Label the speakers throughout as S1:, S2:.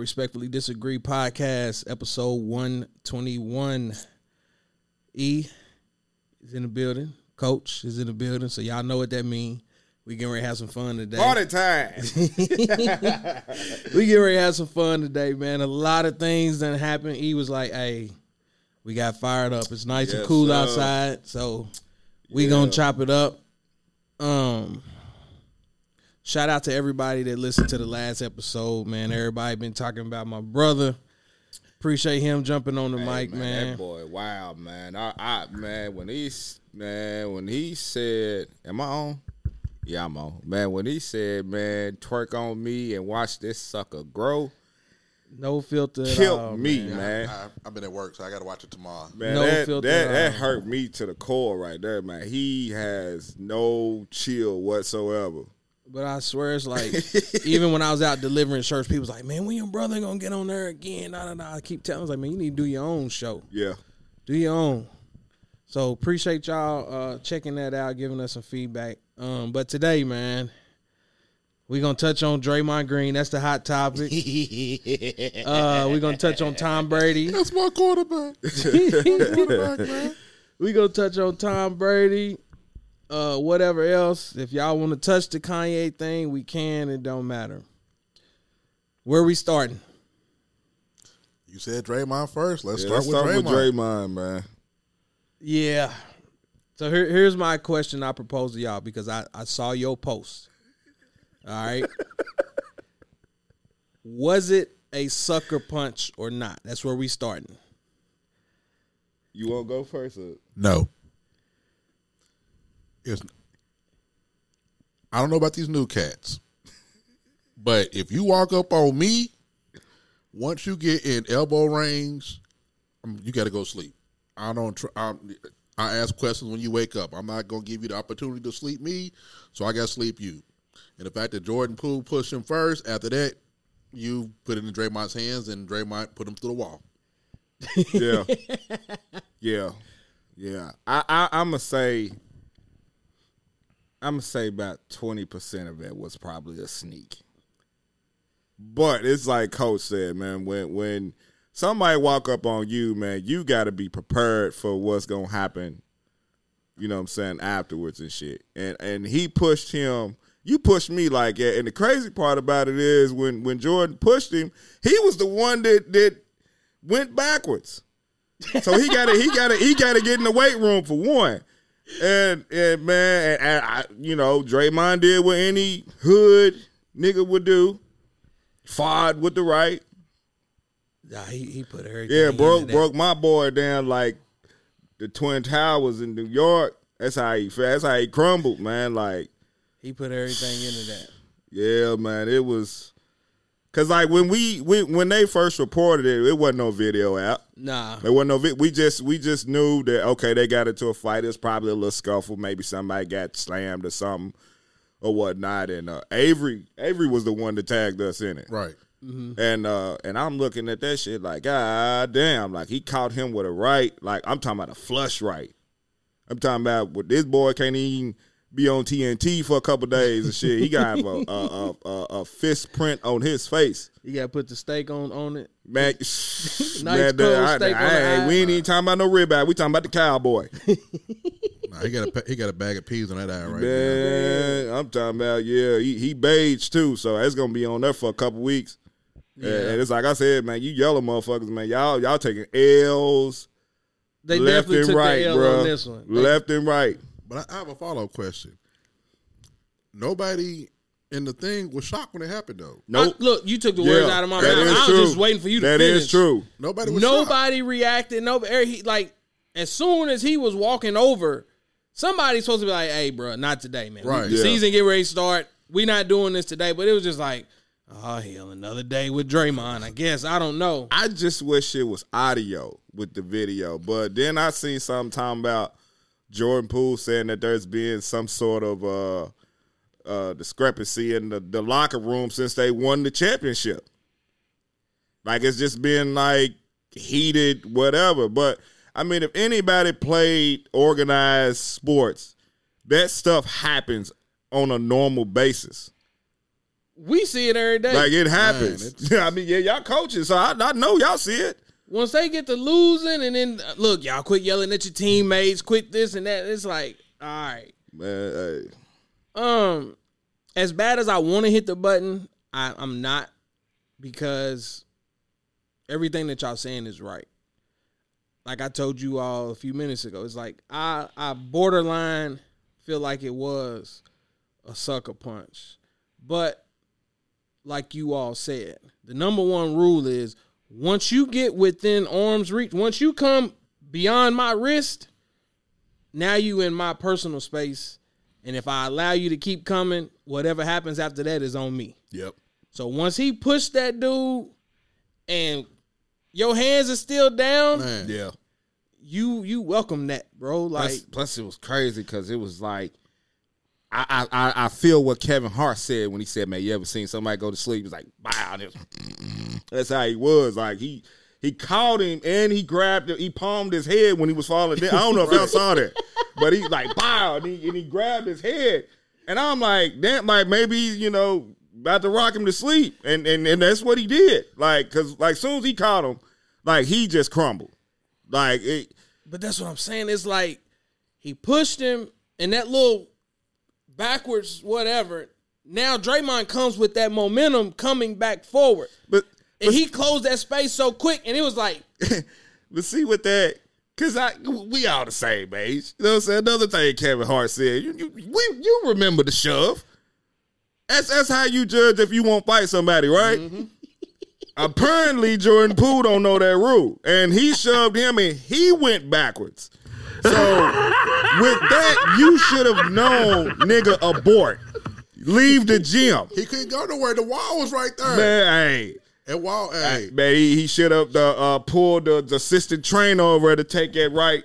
S1: Respectfully disagree podcast episode one twenty one. E is in the building. Coach is in the building, so y'all know what that means. We getting ready to have some fun today.
S2: Party time.
S1: we get ready to have some fun today, man. A lot of things that happened. E was like, "Hey, we got fired up. It's nice and cool
S2: sir.
S1: outside, so we
S2: Yeah.
S1: gonna chop it up." Um, shout out to everybody that listened to the last episode, man. Everybody been talking about my brother. Appreciate him jumping on the
S2: Hey,
S1: mic, man.
S2: That boy, wow, man. I, I man, when he's man, when he said, "Am I on?" Yeah, I'm on. Man, when he said, "Man, twerk on me and watch this sucker grow,"
S1: No filter. at
S2: killed
S1: all,
S2: me,
S1: man.
S2: man.
S3: I, I've been at work, so I got to watch it tomorrow.
S2: Man,
S1: No
S2: that,
S1: filter
S2: that, that hurt me to the core right there, man. He has no chill whatsoever.
S1: But I swear it's like even when I was out delivering shirts, people was like, "Man, when your brother gonna get on there again?" Nah, nah, nah. I keep telling, I was like, "Man, you need to do your own show.
S2: Yeah.
S1: Do your own." So appreciate y'all uh, checking that out, giving us some feedback. Um, but today, man, we gonna touch on Draymond Green. That's the hot topic. Uh, we gonna touch on Tom Brady.
S3: That's my quarterback. quarterback, man.
S1: we gonna touch on Tom Brady. Uh, whatever else. If y'all want to touch the Kanye thing, we can. It don't matter. Where we starting?
S3: You said Draymond first. Let's
S2: Yeah,
S3: start,
S2: let's
S3: with,
S2: start
S3: Draymond.
S2: with Draymond, man.
S1: Yeah. So here, here's my question I propose to y'all because I, I saw your post. All right. Was it a sucker punch or not? That's where we starting.
S2: You won't go first? Or?
S3: No. It's, I don't know about these new cats, but if you walk up on me, once you get in elbow range, um, you got to go sleep. I don't. Tr- I, I ask questions when you wake up. I'm not gonna give you the opportunity to sleep me, so I got to sleep you. And the fact that Jordan Poole pushed him first, after that, you put it in Draymond's hands, and Draymond put him through the wall.
S2: Yeah. yeah. Yeah. I, I I'ma say I'ma say about twenty percent of it was probably a sneak. But it's like Coach said, man, when when somebody walk up on you, man, you gotta be prepared for what's gonna happen, you know what I'm saying, afterwards and shit. And and he pushed him you pushed me like that. And the crazy part about it is when when Jordan pushed him, he was the one that that went backwards. So he got to he got to he got to get in the weight room for one. And and man, and, and I, you know, Draymond did what any hood nigga would do. Fought with the right.
S1: Nah, he, he put everything.
S2: Yeah, broke
S1: into that.
S2: broke my boy down like the Twin Towers in New York. That's how he that's how he crumbled, man. Like
S1: He put everything into that.
S2: Yeah, man, it was because like when we, we when they first reported it, it wasn't no video out.
S1: Nah,
S2: There wasn't no. Vi- we just we just knew that okay, they got into a fight. It's probably a little scuffle. Maybe somebody got slammed or something or whatnot. And uh, Avery Avery was the one that tagged us in it.
S3: Right.
S2: And uh, and I'm looking at that shit like, God damn, like he caught him with a right. Like I'm talking about a flush right. I'm talking about what this boy can't even be on TNT for a couple days and shit. He got a, a, a, a, a fist print on his face.
S1: you got to put the steak on on it.
S2: Man,
S1: Nice
S2: man,
S1: cold
S2: I-
S1: steak on
S2: I-
S1: the
S2: I- we ain't even talking about no ribeye. We talking about the cowboy.
S3: Nah, he got a he got a bag of peas on that eye right now.
S2: man, I'm talking about yeah. He he beige too, so it's gonna be on there for a couple weeks. Yeah. And it's like I said, man, you yellow motherfuckers, man, y'all y'all taking L's
S1: They
S2: left
S1: definitely
S2: and
S1: took
S2: right,
S1: the L
S2: bro.
S1: on this one. They-
S2: Left and right.
S3: But I, I have a follow up question. Nobody in the thing was shocked when it happened though.
S2: Nope.
S1: Look, you took the words out of my mouth. I was
S2: true.
S1: just waiting for you to
S2: That
S1: finish.
S2: is true.
S3: Nobody was shocked.
S1: Nobody reacted. Nobody. Er, he, like as soon as he was walking over, somebody's supposed to be like, "Hey, bro, not today, man.
S3: Right.
S1: The
S2: Yeah.
S1: season get ready to start. We not doing this today." But it was just like, "Oh hell, another day with Draymond." I guess I don't know.
S2: I just wish it was audio with the video. But then I seen something talking about Jordan Poole saying that there's been some sort of uh, uh, discrepancy in the, the locker room since they won the championship. Like it's just been like heated, whatever. But I mean, if anybody played organized sports, that stuff happens on a normal basis.
S1: We see it every day.
S2: Like it happens.
S3: it's-
S2: I mean, yeah, y'all coaches, so I, I know y'all see it.
S1: Once they get to losing, and then uh, look, y'all quit yelling at your teammates, quit this and that. It's like, all right.
S2: Man, hey.
S1: Um, as bad as I want to hit the button, I, I'm not because everything that y'all saying is right. Like I told you all a few minutes ago, it's like I I borderline feel like it was a sucker punch, but like you all said, the number one rule is once you get within arm's reach, once you come beyond my wrist, now you in my personal space. And if I allow you to keep coming, whatever happens after that is on me.
S3: Yep.
S1: So once he pushed that dude and your hands are still down,
S3: Man.
S2: Yeah.
S1: you you welcome that, bro. Like
S2: Plus, plus it was crazy because it was like I, I I feel what Kevin Hart said when he said, "Man, you ever seen somebody go to sleep?" He's like, "Wow." That's how he was. Like he he caught him and he grabbed him. He palmed his head when he was falling down. I don't know if y'all saw that, but he like bow and he, and he grabbed his head, and I'm like, damn, like maybe you know about to rock him to sleep, and and and that's what he did. Like, cause like soon as he caught him, like he just crumbled. Like it,
S1: But that's what I'm saying. It's like he pushed him and that little backwards whatever. Now Draymond comes with that momentum coming back forward.
S2: but
S1: And he closed that space so quick and it was like,
S2: But see with that, cause I we all the same age. You know what I'm saying? Another thing Kevin Hart said, you you, we, you remember the shove. That's that's how you judge if you won't fight somebody, right? Mm-hmm. Apparently Jordan Poole don't know that rule. And he shoved him and he went backwards. So with that, you should have known, nigga, abort. Leave the gym.
S3: He couldn't go nowhere. The wall was right there.
S2: Man, hey.
S3: And wall, hey,
S2: Man, he, he should have the, uh, pulled the, the assistant trainer over to take it right.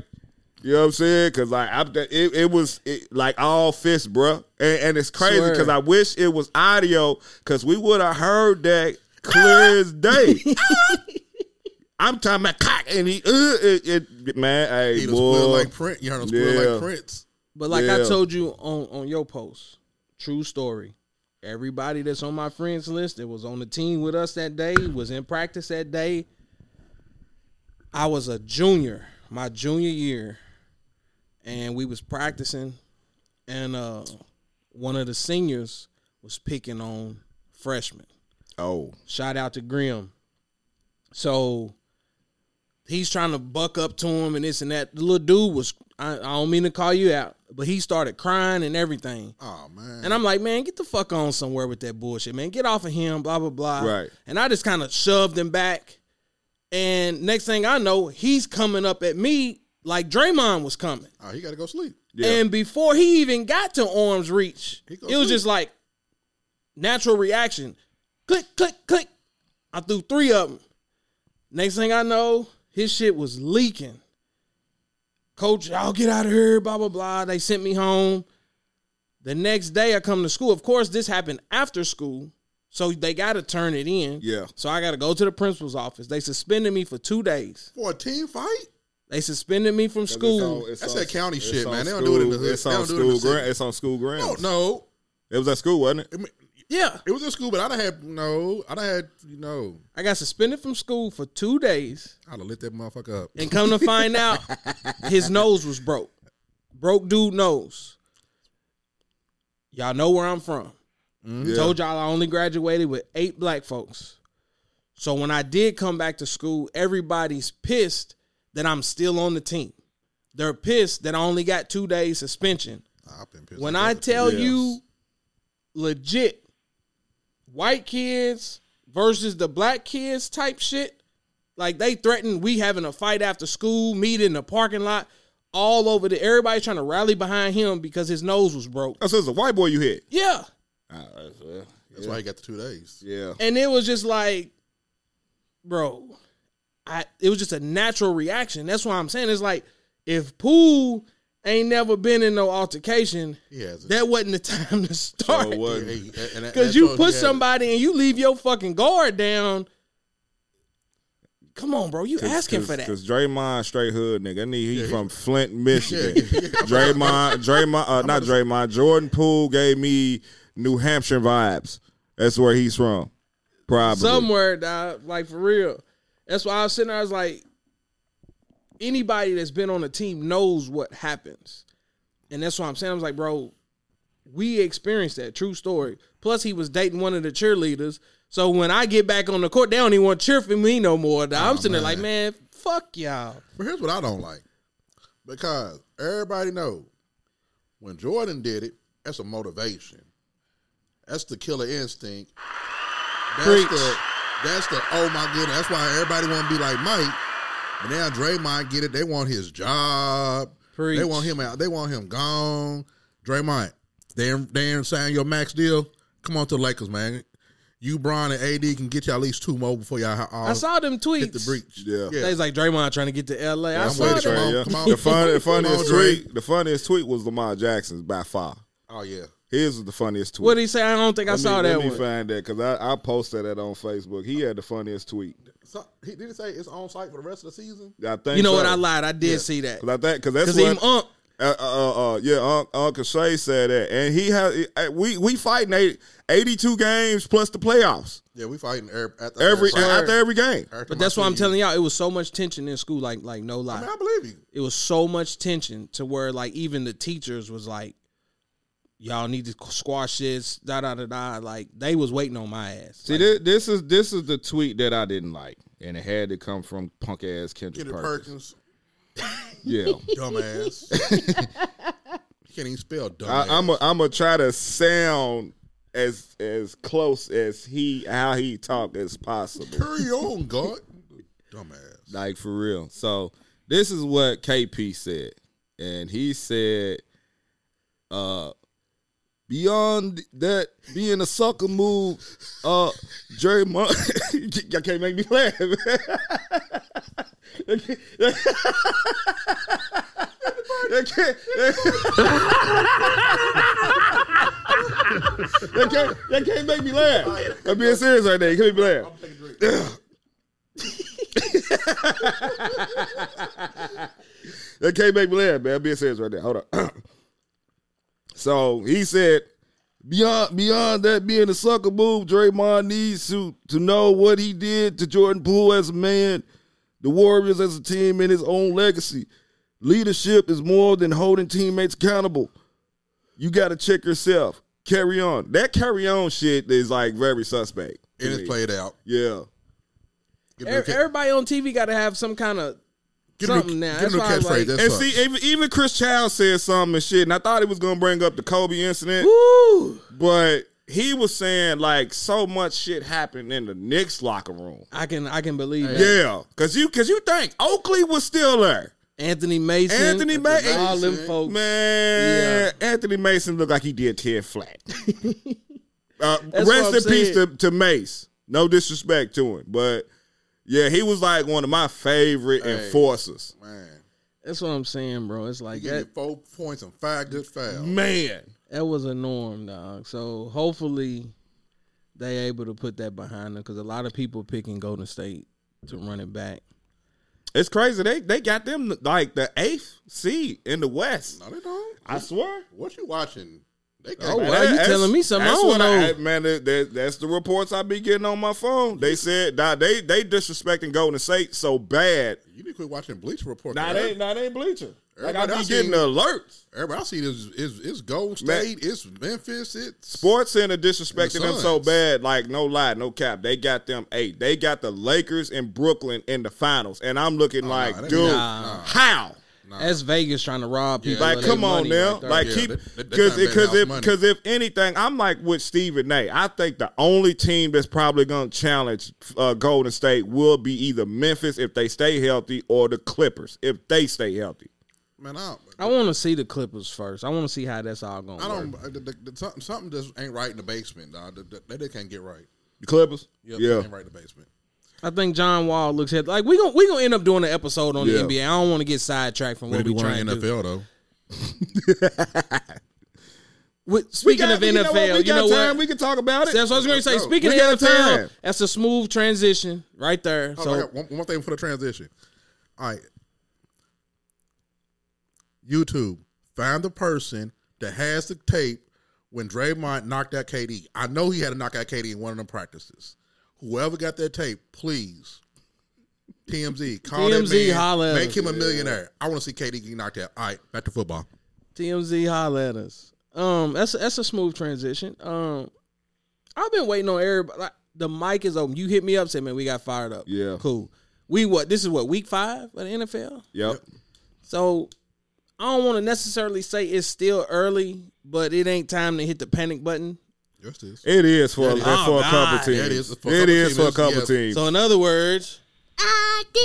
S2: You know what I'm saying? Because like I, it, it was it, like all fists, bruh. And, and it's crazy because I wish it was audio because we would have heard that clear as day. I'm talking about cock, and he, uh, it, it, man, hey,
S3: he was squeal
S2: boy.
S3: like Prince. You heard him squeal
S2: Yeah.
S3: like Prince.
S1: but like I told you on, on your post, true story. Everybody that's on my friends list that was on the team with us that day, was in practice that day. I was a junior, my junior year, and we was practicing, and uh, one of the seniors was picking on freshmen.
S2: oh,
S1: Shout out to Grim. So he's trying to buck up to him and this and that. The little dude was I, I don't mean to call you out, but he started crying and everything.
S3: Oh man.
S1: And I'm like, man, get the fuck on somewhere with that bullshit, man. Get off of him, blah, blah, blah.
S2: Right.
S1: And I just kind of shoved him back. And next thing I know, he's coming up at me like Draymond was coming.
S3: oh, he got to go sleep.
S2: yeah.
S1: And before he even got to arm's reach, it was
S3: sleep.
S1: just like natural reaction. Click, click, click. I threw three of them. Next thing I know, his shit was leaking. Coach, I'll get out of here, blah, blah, blah. They sent me home. The next day I come to school. Of course, this happened after school. So they got to turn it in.
S2: Yeah.
S1: So I got to go to the principal's office. They suspended me for two days.
S3: For a team fight?
S1: They suspended me from school.
S3: That's that county shit,
S2: on
S3: man. They don't do it in the hood.
S2: It's
S3: They
S2: on
S3: don't do it in the
S2: school.
S3: city.
S2: Ground, it's on school
S3: No,
S2: grounds.
S3: no.
S2: It was at school, wasn't it?
S3: I
S1: Yeah.
S3: it was in school, but I'd have had no. I'd have had you know.
S1: I got suspended from school for two days.
S3: I'd have lit that motherfucker up.
S1: And come to find out, his nose was broke. Broke dude nose. Y'all know where I'm from. Mm-hmm.
S2: Yeah.
S1: Told y'all I only graduated with eight black folks. So when I did come back to school, everybody's pissed that I'm still on the team. They're pissed that I only got two days suspension.
S3: I've been pissed.
S1: When I tell
S2: Yes.
S1: you legit white kids versus the black kids type shit, like they threatened we having a fight after school, meet in the parking lot, all over the everybody trying to rally behind him because his nose was broke.
S2: Oh, so it's a white boy you hit.
S1: Yeah.
S2: Ah, that's, well,
S3: that's why he got the two days.
S2: yeah.
S1: And it was just like, bro, I it was just a natural reaction. That's why I'm saying it's like if Poole ain't never been in no altercation,
S3: He has it.
S1: that wasn't the time to start.
S2: So what?
S3: Hey, and- and
S1: Because
S3: that's
S1: you
S3: all
S1: put somebody and you leave your fucking guard down. Come on, bro. You asking for that.
S2: Because Draymond straight hood nigga. I need he from Flint, Michigan. Draymond, Draymond, uh, not Draymond. Jordan Poole gave me New Hampshire vibes. That's where he's from. Probably.
S1: somewhere, dog, like for real. That's why I was sitting there. I was like, anybody that's been on a team knows what happens, and that's why I'm saying. I was like, bro, we experienced that. True story. Plus, he was dating one of the cheerleaders. So when I get back on the court, they don't even want to cheer for me no more. dog. I'm
S3: Oh,
S1: sitting there like,
S3: man.
S1: man, fuck y'all.
S3: But here's what I don't like. Because everybody know when Jordan did it, that's a motivation. That's the killer instinct. That's
S1: Preach.
S3: the that's the oh my goodness. That's why everybody want to be like Mike. But now Draymond get it. They want his job.
S1: Preach.
S3: They want him out. They want him gone. Draymond, they ain't- they ain't sign your max deal. Come on to the Lakers, man. You, Bron, and AD can get you at least two more before y'all all
S1: I saw them tweets.
S3: hit the breach.
S2: Yeah.
S3: yeah.
S1: They was like Draymond trying to get to LA. I
S3: I'm
S1: saw
S3: waiting
S1: that.
S3: for
S2: yeah.
S3: Come on.
S2: The, fun, the funniest tweet. The funniest tweet was Lamar Jackson's by far.
S3: Oh yeah.
S2: His was the funniest tweet.
S1: What did he say? I don't think I
S2: Let me-
S1: saw
S2: let
S1: that
S2: me
S1: one.
S2: find that because I, I posted that on Facebook. He had the funniest tweet.
S3: So, he, did he say it's on site for the rest of the season?
S2: I think
S1: You know
S2: so.
S1: what? I lied. I did
S3: Yeah.
S1: see that.
S2: Cause I think because that's
S1: Because
S2: what
S1: Unc,
S2: uh, uh, uh, uh, yeah Unc, Uncle Shay said that, and he has uh, we we fighting eight, 82 games plus the playoffs
S3: Yeah, we fighting every, at
S2: every
S3: site.
S2: after every game.
S3: Every
S1: but that's why I'm telling y'all, it was so much tension in school. Like, like no lie,
S3: I mean, I believe you.
S1: it was so much tension to where like even the teachers was like, "Y'all need to squash this." Da da da da. Like they was waiting on my ass.
S2: See, this, this is this is the tweet that I didn't like, and it had to come from punk ass Kendrick
S3: Kendrick
S2: Perkins.
S3: Perkins,
S2: Yeah,
S3: dumbass. you can't even spell dumbass.
S2: I, I'm a, I'm gonna try to sound as as close as he how he talk as possible.
S3: Carry on, God. Dumbass.
S2: Like for real. So this is what KP said. And he said, uh beyond that being a sucker move, uh Jerry Mon- Y'all can't make me laugh. Y'all can't- Y'all can't- Y'all can't, make me laugh. I'm being serious right now. You can't make me laugh. That can't make me laugh, man. I'm being serious right there. Hold on. so he said, beyond beyond that being a sucker move, Draymond needs to to know what he did to Jordan Poole as a man, the Warriors as a team, and his own legacy. Leadership is more than holding teammates accountable. You got to check yourself. Carry on. That carry on shit is like very suspect.
S3: And it's played out.
S2: Yeah.
S1: Everybody on TV got to have some kind of something now.
S3: Give
S1: That's
S3: him a
S1: why
S3: catchphrase.
S1: like,
S2: And
S3: sucks.
S2: see, even, even Chris Childs said something and shit, and I thought he was gonna bring up the Kobe incident,
S1: Woo!
S2: but he was saying like so much shit happened in the Knicks locker room.
S1: I can I can believe that.
S2: Yeah, cause you cause you think Oakley was still there,
S1: Anthony Mason,
S2: Anthony Mason.
S1: all them folks.
S2: man. Anthony Mason looked like he did ten flat. uh, rest in
S1: I'm
S2: peace to, to Mace. No disrespect to him, but yeah, he was like one of my favorite
S3: Hey.
S2: enforcers.
S3: Man.
S1: That's what I'm saying, bro. It's like
S3: gave you
S1: that.
S3: four points and five good fouls.
S2: Man,
S1: That was a norm, dog. So hopefully they able to put that behind them because a lot of people picking Golden State to run it back.
S2: It's crazy. They they got them like the eighth seed in the West.
S3: No, they don't.
S2: I swear.
S3: What you watching?
S1: Oh, wow, you telling me something I don't know.
S2: man, that, that- that's the reports I be getting on my phone. They said nah, they they disrespecting Golden State so bad.
S3: You need to quit watching Bleacher Report.
S2: Nah, they nah, they ain't bleaching. Like I be
S3: I
S2: getting the alerts.
S3: Everybody I see is is is Golden
S2: Man.
S3: State, it's Memphis, it's
S2: Sports Center disrespecting
S3: the
S2: them so bad. Like no lie, no cap. They got them eight. They got the Lakers in Brooklyn in the finals, and I'm looking oh, like,
S3: nah,
S2: dude,
S1: Nah.
S2: how?
S1: That's Vegas trying to rob people.
S2: Like, come on
S1: money
S2: now,
S1: right
S2: like
S3: Yeah,
S2: keep because
S3: kinda
S2: because if because if anything, I'm like with Stephen A. I think the only team that's probably going to challenge uh, Golden State will be either Memphis if they stay healthy or the Clippers if they stay healthy.
S3: man. I,
S1: I want to see the Clippers first. I want to see how that's all going.
S3: I don't. The, the, the, something, something just ain't right in the basement, dog. That they, they can't get right.
S2: The Clippers,
S3: Yep,
S2: yeah.
S3: ain't right in the basement.
S1: I think John Wall looks at like we gonna we gonna end up doing an episode on
S2: Yeah.
S1: the NBA. I don't want to get sidetracked from what we're trying to do.
S3: NFL though.
S1: With, speaking
S2: got-
S1: of
S2: you know
S1: NFL,
S2: what? we
S1: you
S2: got
S1: know
S2: time.
S1: what?
S2: We can talk about it.
S1: That's what I was going to say. Speaking
S2: We
S1: of NFL,
S2: time.
S1: that's a smooth transition right there.
S3: I
S1: So
S3: one, one thing for the transition. All right. YouTube, find the person that has the tape when Draymond knocked out KD, I know he had to knock out KD in one of them practices. Whoever got that tape, please. TMZ, call
S1: TMZ,
S3: that man,
S1: holla at
S3: make
S1: us.
S3: him a millionaire. I want to see KD get knocked out. All right, back to football.
S1: TMZ holla at us. Um, that's that's a smooth transition. Um, I've been waiting on everybody. Like, the mic is open. You hit me up, say, man, we got fired up.
S2: Yeah.
S1: cool. We what? This is what week five of the NFL.
S2: Yep.
S1: So I don't want to necessarily say it's still early, but it ain't time to hit the panic button.
S3: Yes, it is.
S2: It is for,
S3: Yeah, it is.
S2: for a
S1: Oh,
S2: couple
S1: God.
S2: teams.
S3: Yeah, it is for a
S2: It
S3: couple
S2: is for a
S3: teams.
S2: couple
S3: Yes.
S2: teams.
S1: So in other words,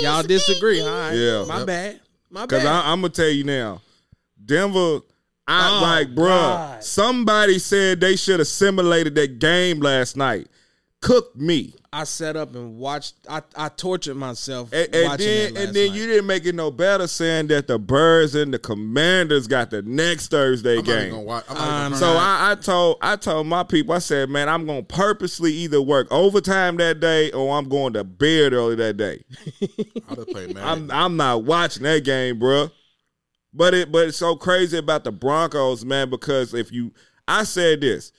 S1: y'all disagree. All right.
S2: Yeah.
S1: My
S3: Yep.
S1: bad. My
S2: Because
S1: bad.
S2: I'm gonna tell you now, Denver. I
S1: Oh,
S2: like, bruh.
S1: God.
S2: Somebody said they should have simulated that game last night. Cooked me,
S1: I sat up and watched. I, I tortured myself
S2: and, and
S1: watching
S2: then
S1: that last
S2: and then
S1: night.
S2: you didn't make it no better saying that the Birds and the Commanders got the next Thursday
S3: I'm not even
S2: game.
S3: gonna watch. I'm not
S1: Um,
S3: even
S2: So
S3: turn.
S2: I, I told I told my people I said, man, I'm gonna purposely either work overtime that day or I'm going to bed early that day.
S3: I'll just play Madden.
S2: I'm I'm not watching that game, bruh. But it but it's so crazy about the Broncos, man, because if you I said this.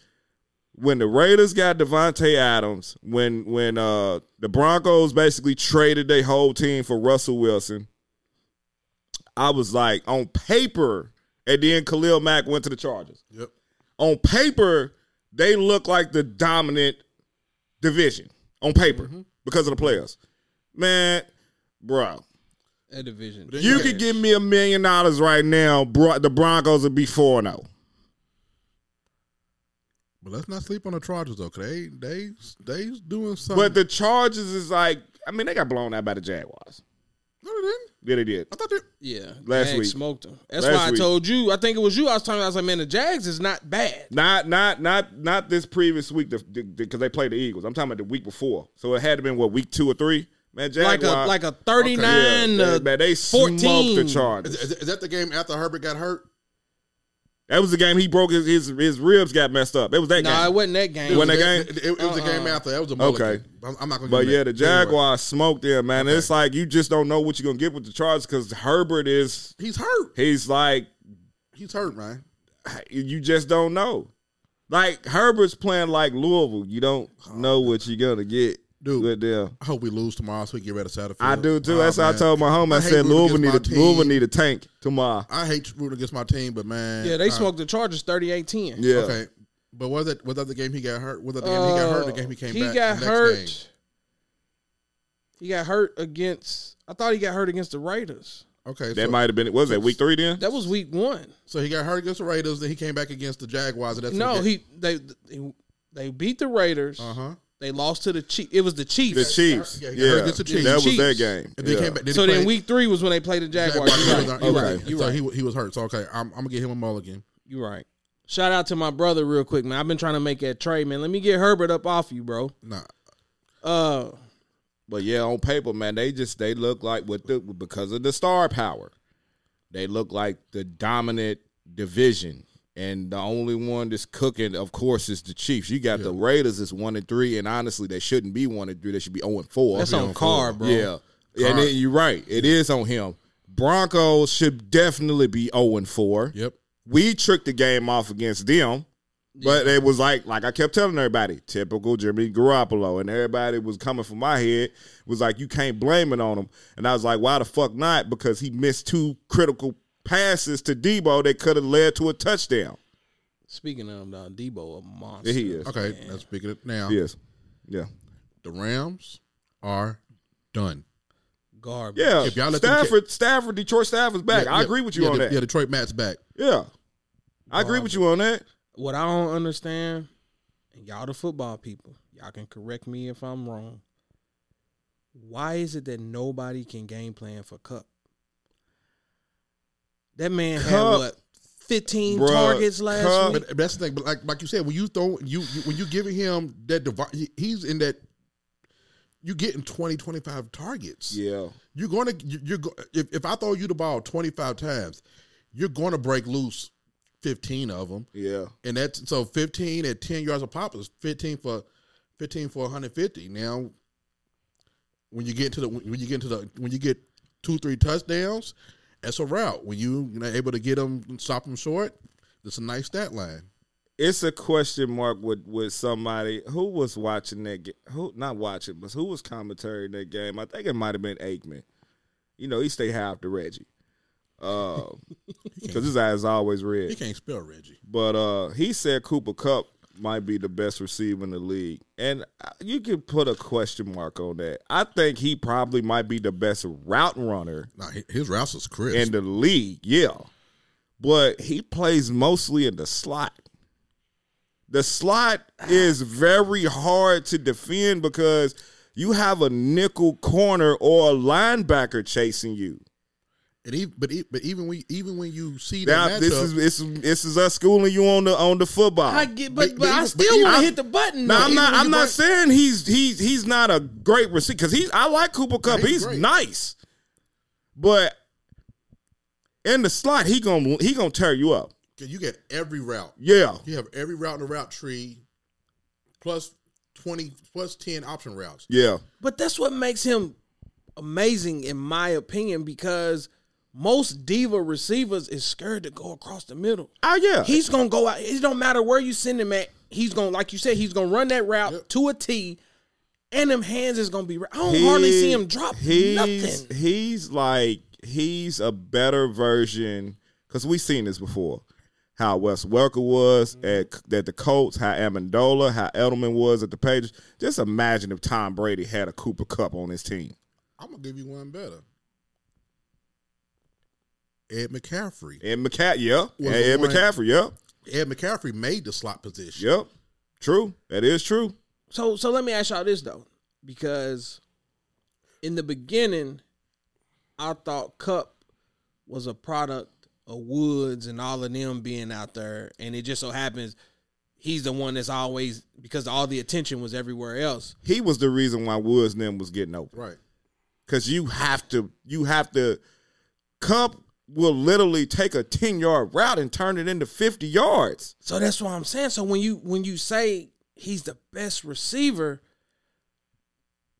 S2: When the Raiders got Davante Adams, when when uh the Broncos basically traded their whole team for Russell Wilson, I was like, on paper, and then Khalil Mack went to the Chargers.
S3: Yep.
S2: On paper, they look like the dominant division. On paper. Because of the players. Man, bro.
S1: A division.
S2: You could give me a million dollars right now. Bro, the Broncos would be 4 0.
S3: But let's not sleep on the Chargers though, cause they they they doing something.
S2: But the Chargers is like, I mean, they got blown out by the Jaguars.
S3: no, they didn't.
S2: Yeah, they did.
S3: I thought they.
S1: Yeah,
S2: Last
S1: Jags
S2: week.
S1: smoked them. That's
S2: Last
S1: why I
S2: week.
S1: told you. I think it was you. I was talking. I was like, man, the Jags is not bad.
S2: Not, not, not, not this previous week because they played the Eagles. I'm talking about the week before. So it had to been what week two or three. Man,
S1: Like a like a thirty
S2: yeah,
S1: nine.
S2: they, man, they smoked the
S1: 14.
S2: Chargers.
S3: Is, is, is that the game after Herbert got hurt?
S2: That was the game he broke his his, his ribs got messed up. It was that
S1: No,
S2: game.
S1: No, it wasn't that game.
S2: It Wasn't that
S3: It,
S2: game?
S3: it, it was the uh-uh. game
S1: Uh-uh.
S3: after. That was a mulligan.
S2: Okay.
S3: I'm, I'm not gonna.
S2: But yeah,
S3: him
S2: the
S3: that. Anyway,
S2: Jaguars smoked them, man.
S3: Okay.
S2: It's like you just don't know what you're gonna get with the Chargers because Herbert is
S3: he's hurt.
S2: he's like
S3: He's hurt, man.
S2: you just don't know. Like Herbert's playing like Louisville. You don't oh, know what you're gonna get
S3: Dude.
S2: with them.
S3: I hope we lose tomorrow so we can get rid of Satterfield.
S2: I do too.
S3: Oh,
S2: That's what I told my home. I,
S3: I
S2: said
S3: rooting
S2: Louisville need a Louisville need a tank tomorrow.
S3: I hate rooting against my team, but man,
S1: yeah, they
S3: uh,
S1: smoked the Chargers 38-10.
S2: Yeah.
S3: Okay, but was that was that the game he got hurt? Was that the game he got hurt? The game he came
S1: Uh, he
S3: back.
S1: got
S3: the next
S1: hurt.
S3: Game?
S1: He got hurt against. I thought he got hurt against the Raiders.
S3: Okay,
S2: That
S3: so,
S2: might have been. Was that week three then?
S1: That was week one.
S3: so he got hurt against the Raiders. Then he came back against the Jaguars. And that's
S1: no, he they they, they beat the Raiders.
S3: Uh huh.
S1: They lost to the Chiefs. It was the Chiefs.
S2: The Chiefs.
S3: Yeah,
S2: Yeah,
S3: he against the Chiefs.
S2: that was
S1: Chiefs.
S2: that game.
S3: And then
S2: Yeah.
S3: came back. Then
S1: so then week three was when they played the Jaguars.
S3: Jaguars.
S1: You're right. You're right. You're
S3: so he he was hurt. So okay, I'm, I'm gonna get him a mulligan.
S1: You're right. Shout out to my brother real quick, man. I've been trying to make that trade, man. Let me get Herbert up off you, bro.
S3: Nah,
S1: Uh,
S2: But yeah, on paper, man, they just they look like with the because of the star power, they look like the dominant division. And the only one that's cooking, of course, is the Chiefs. You got the Raiders is one and three, and honestly, they shouldn't be one and three. They should be zero and four.
S1: that's on Carr, bro.
S2: Yeah, and then you're right. It is on him. Broncos should definitely be zero and four.
S3: yep.
S2: We tricked the game off against them, but it was like like I kept telling everybody, typical Jimmy Garoppolo, and everybody was coming from my head was like you can't blame it on him, and I was like, why the fuck not? Because he missed two critical passes to Debo that could have led to a touchdown.
S1: Speaking of uh, Debo, a monster.
S2: Yeah, he is.
S3: Okay, let's speak it now.
S2: Yes. Yeah.
S3: The Rams are done.
S1: Garbage.
S2: Yeah.
S3: If y'all let them
S2: Stafford, Stafford, Detroit Stafford's back.
S3: Yeah,
S2: I
S3: yeah,
S2: agree with you
S3: yeah,
S2: on
S3: the-
S2: that.
S3: Yeah, Detroit Matt's back.
S2: Yeah. I agree with you on that.
S1: What I don't understand, and y'all the football people, y'all can correct me if I'm wrong. Why is it that nobody can game plan for Kupp? That man had what, fifteen
S2: bruh,
S1: targets last
S2: Kupp.
S1: week.
S3: But, but that's the thing. But like like you said, when you throw you, you when you giving him that device, he's in that. You getting 20, 25 targets.
S2: Yeah.
S3: You're going to you- you're go, if if I throw you the ball twenty five times, you're going to break loose fifteen of them,
S2: Yeah.
S3: and that's so fifteen at ten yards a pop is fifteen for fifteen for one hundred fifty. Now, when you get to the when you get to the when you get two three touchdowns, that's a route. When you, you know, able to get them stop them short, that's a nice stat line.
S2: it's a question mark with with somebody who was watching that game. Who not watching, but who was commentary in that game? I think it might have been Aikman. You know, he stay high after Reggie. Uh, because his eyes always red.
S3: He can't spell Reggie.
S2: But uh, he said Cooper Kupp might be the best receiver in the league, and uh, you can put a question mark on that. I think he probably might be the best route runner
S3: Nah, his routes is crisp.
S2: in the league, yeah. But he plays mostly in the slot. The slot is very hard to defend because you have a nickel corner or a linebacker chasing you.
S3: And even, but e- but even when even when you see
S2: Now
S3: that
S2: this
S3: matchup,
S2: is this is this is us schooling you on the on the football.
S1: I get, but
S3: But-
S1: but,
S3: but
S1: I still want to hit the button. No.
S2: I'm not I'm not
S3: break-
S2: saying he's he's he's not a great receiver because he's I like Cooper Kupp.
S3: he's
S2: he's nice, but in the slot he gonna he gonna tear you up.
S3: you get every route.
S2: Yeah,
S3: You have every route in the route tree, plus twenty plus ten option routes.
S2: yeah.
S1: But that's what makes him amazing, in my opinion, because most diva receivers is scared to go across the middle.
S2: Oh yeah.
S1: He's gonna go out. It don't matter where you send him at. He's gonna, like you said, he's gonna run that route
S3: Yep.
S1: to a T, and them hands is gonna be. I don't hardly see him drop
S2: he's,
S1: nothing.
S2: He's like he's a better version because we've seen this before. How Wes Welker was
S1: Mm-hmm.
S2: at at the Colts, how Amendola, how Edelman was at the Patriots. Just imagine if Tom Brady had a Cooper Kupp on his team.
S3: I'm gonna give you one better. Ed McCaffrey.
S2: And McCa- yeah,
S3: Was
S2: and Ed McCaffrey, yep,
S3: Ed McCaffrey made the slot position.
S2: yep, true. That is true.
S1: So so let me ask y'all this though, because in the beginning, I thought Kupp was a product of Woods and all of them being out there, and it just so happens he's the one that's always because all the attention was everywhere else.
S2: He was the reason why Woods and them was getting open.
S3: Right.
S2: because you have to you have to Kupp will literally take a 10 yard route and turn it into 50 yards
S1: So that's what I'm saying. So when you when you say he's the best receiver,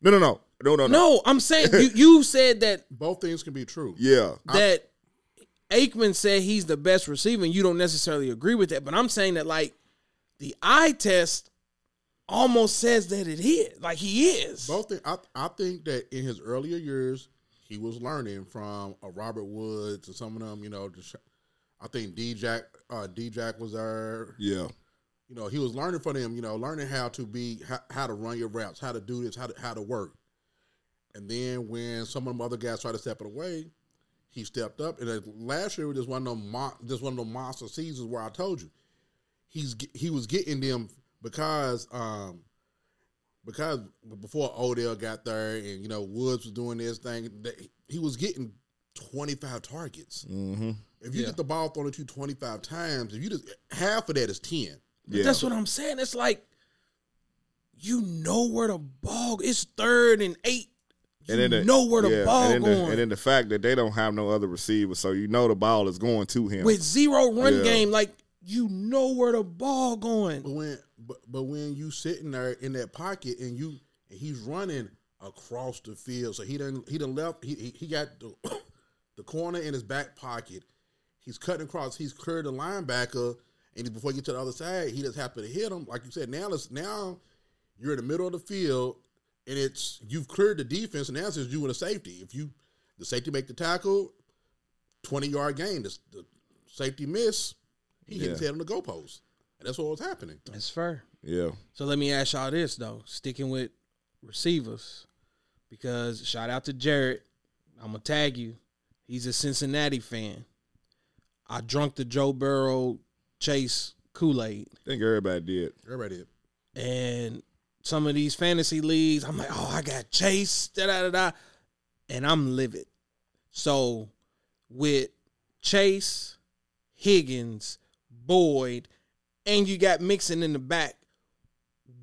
S2: no no no no no no
S1: no, I'm saying you you said that
S3: Both things can be true.
S2: yeah
S1: that Aikman said he's the best receiver, and you don't necessarily agree with that. But I'm saying that like the eye test almost says that it is, like he is.
S3: Both thing, I I think that in his earlier years he was learning from a Robert Woods and some of them. You know, just, I think D Jack uh, D Jack was there.
S2: yeah
S3: You know, he was learning from them. You know, learning how to be how, how to run your routes, how to do this, how to how to work. And then when some of them other guys tried to step it away, he stepped up. And uh, last year was just one of them mon- just one of them monster seasons where I told you he's he was getting them because um because before Odell got there and you know Woods was doing this thing, that he was getting twenty five targets.
S2: mm-hmm
S3: If you
S1: Yeah.
S3: get the ball thrown at you twenty five times, if you just half of that is ten.
S2: Yeah
S1: that's what I'm saying. It's like you know where the ball. It's third and eight. You
S2: and then the,
S1: know where the
S2: yeah,
S1: ball
S2: and then
S1: going
S2: the, and then the fact that they don't have no other receiver so you know the ball is going to him
S1: with zero run
S2: Yeah.
S1: game. Like you know where the ball going.
S3: But when but, but when you sitting there in that pocket and you and he's running across the field, so he done he done left he he, he got the, the corner in his back pocket. He's cutting across. He's cleared the linebacker, and before you get to the other side, he just happened to hit him. Like you said, now it's now you're in the middle of the field, and it's you've cleared the defense, and now it's you and a safety. If you the safety make the tackle, twenty yard gain. The, the safety miss, he hit his
S2: Yeah.
S3: head on the goalpost, that's what was happening.
S1: That's fair.
S2: yeah
S1: So let me ask y'all this though, sticking with receivers, because shout out to Jared. I'm gonna tag you. He's a Cincinnati fan. I drunk the Joe Burrow Chase Kool Aid,
S2: I think everybody did
S3: Everybody did.
S1: and some of these fantasy leagues, I'm like, oh, I got Chase, da da da da, and I'm livid. So with Chase, Higgins, Boyd, and you got Mixon in the back,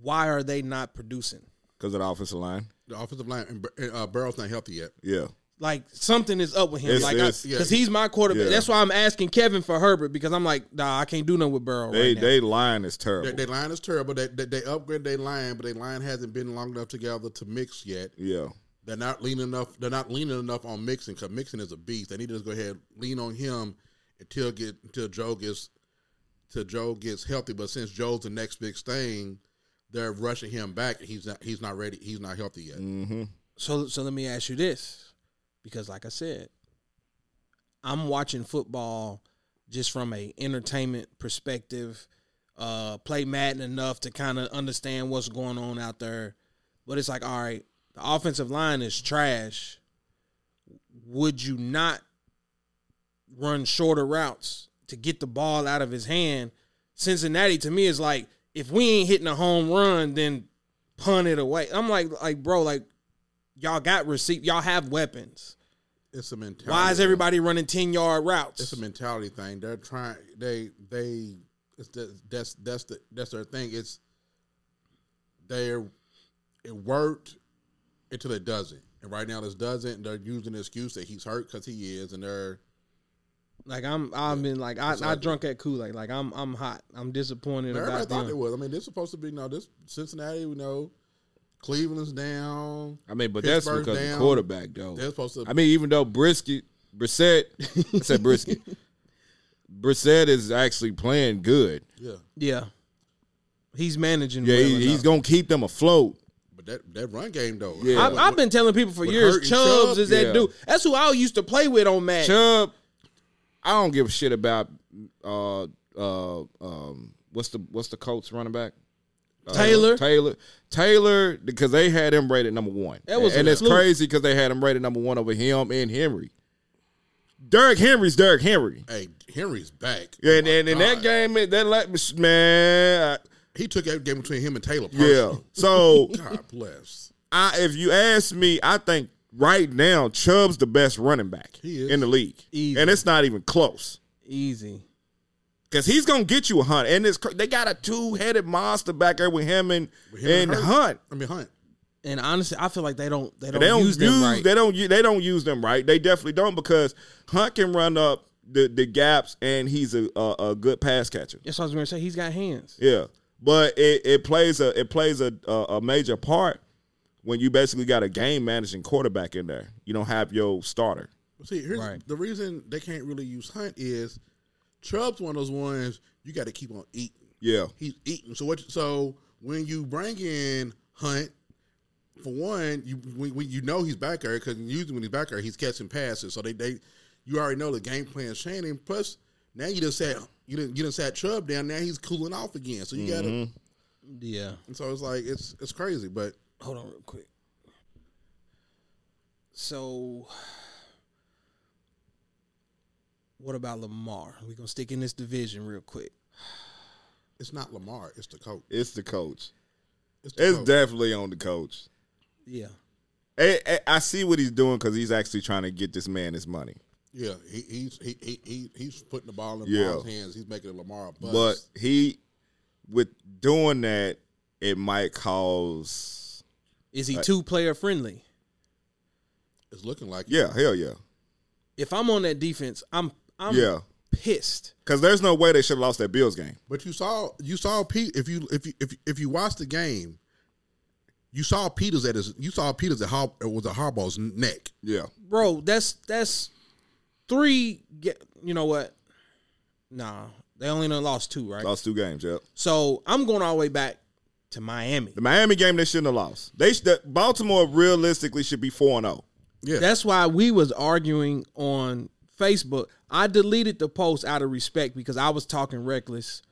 S1: why are they not producing?
S2: because of the offensive line
S3: The offensive line and uh, Burrow's not healthy yet.
S2: yeah
S1: Like something is up with him.
S2: It's-
S1: like
S2: it's-
S1: because
S3: yeah.
S1: he's my quarterback.
S2: Yeah.
S1: That's why I'm asking Kevin for Herbert because I'm like, nah, I can't do nothing with Burrow
S2: they
S1: right now.
S2: they line is terrible
S3: They, their line is terrible. They, they they upgrade their line, but their line hasn't been long enough together to mix yet.
S2: yeah
S3: They're not leaning enough. They're not leaning enough on Mixon because Mixon is a beast. They need to just go ahead lean on him until get until Joe gets till Joe gets healthy. But since Joe's the next big thing, they're rushing him back, he's not he's not ready. He's not healthy yet.
S2: Mm-hmm.
S1: So so let me ask you this, because like I said, I'm watching football just from a entertainment perspective. Uh, play Madden enough to kind of understand what's going on out there, but it's like, all right, the offensive line is trash. Would you not run shorter routes to get the ball out of his hand? Cincinnati to me is like, if we ain't hitting a home run, then punt it away. I'm like, like bro, like y'all got receipt, y'all have weapons.
S3: It's a mentality.
S1: Why is everybody running ten yard routes?
S3: It's a mentality thing. They're trying. They they. It's the, that's that's the that's their thing. It's they're it worked until it doesn't, and right now this doesn't. And they're using the excuse that he's hurt because he is, and they're
S1: like I'm, I've been like I,
S3: It's
S1: I
S3: like-
S1: drunk at Kool Aid. Like I'm, I'm hot. I'm disappointed
S3: everybody
S1: about
S3: thought
S1: them.
S3: it was. I mean, this is supposed to be no. This Cincinnati, we know, Cleveland's down.
S2: I mean, but that's because
S3: down.
S2: the quarterback, though.
S3: They're supposed to.
S2: I mean, even though Brisket, Brissett, I said Brisket, Brissett is actually playing good.
S3: yeah,
S1: Yeah, he's managing.
S2: Yeah,
S1: well
S2: he, he's gonna keep them afloat.
S3: but that that run game though.
S2: Yeah.
S1: I've, I've been telling people for years.
S3: Hurt and
S1: Chubbs
S3: Chubb,
S1: is that
S2: yeah.
S1: dude. That's who I used to play with on Madden.
S2: Chubb, I don't give a shit about uh uh um what's the what's the Colts running back? Uh,
S1: Taylor.
S2: Taylor, Taylor, because they had him rated number one.
S1: That was
S2: and it's
S1: fluke.
S2: crazy because they had him rated number one over him and Henry. Derrick Henry's Derrick Henry.
S3: Hey, Henry's back.
S2: And
S3: Oh,
S2: and in that game, that let me man, I-
S3: he took that game between him and Taylor.
S2: yeah. So
S3: God bless.
S2: I, if you ask me, I think right now Chubb's the best running back in the league,
S1: Easy.
S2: and it's not even close.
S1: Easy.
S2: Cause he's gonna get you a hunt, and it's they got a two headed monster back there with him and
S3: With him
S2: and
S3: Hurt.
S2: Hunt.
S3: I mean Hunt.
S1: And honestly, I feel like they don't. They don't,
S2: They don't
S1: use
S2: use,
S1: them right.
S2: they don't they don't use them right. They definitely don't because Hunt can run up the, the gaps, and he's a, a a good pass catcher.
S1: That's what I was going to say. He's got hands.
S2: Yeah, but it, it plays a it plays a, a a major part when you basically got a game managing quarterback in there. You don't have your starter.
S3: See, here's
S1: Right.
S3: the reason they can't really use Hunt is Chubb's one of those ones you got to keep on eating.
S2: Yeah,
S3: He's eating. So what? So when you bring in Hunt, for one, you when, when you know he's back there because usually when he's back there, he's catching passes. So they they you already know the game plan's changing. Plus, now you just sat you didn't you didn't sat Chubb down. Now he's cooling off again. So you got to. Mm-hmm.
S1: Yeah.
S3: And so it's like it's it's crazy, but
S1: Hold on, real quick. So, what about Lamar? We gonna stick in this division real quick.
S3: it's not Lamar. It's the coach.
S2: it's the coach.
S3: It's, the
S2: It's
S3: coach.
S2: definitely on the coach.
S1: Yeah.
S2: I, I- I see what he's doing because he's actually trying to get this man his money.
S3: Yeah, he, he's he, he, he he's putting the ball in
S2: Yeah.
S3: Lamar's hands. He's making Lamar a bust.
S2: But he, with doing that, it might cause.
S1: Is he two player friendly?
S3: it's looking like
S2: Yeah, hell yeah,
S1: If I'm on that defense, I'm I'm
S2: yeah.
S1: pissed.
S2: Because there's no way they should have lost that Bills game.
S3: But you saw you saw Pete if you if you if if you watched the game, you saw Peters at his you saw Peters at Har, was at Harbaugh's neck.
S2: Yeah,
S1: Bro, that's that's three get you know what? Nah. They only done lost two, right?
S2: lost two games. Yep.
S1: So I'm going all the way back to Miami.
S2: The Miami game they shouldn't have lost. They should, Baltimore realistically should be four and oh. zero.
S3: Yeah,
S1: That's why we was arguing on Facebook. I deleted the post out of respect because I was talking reckless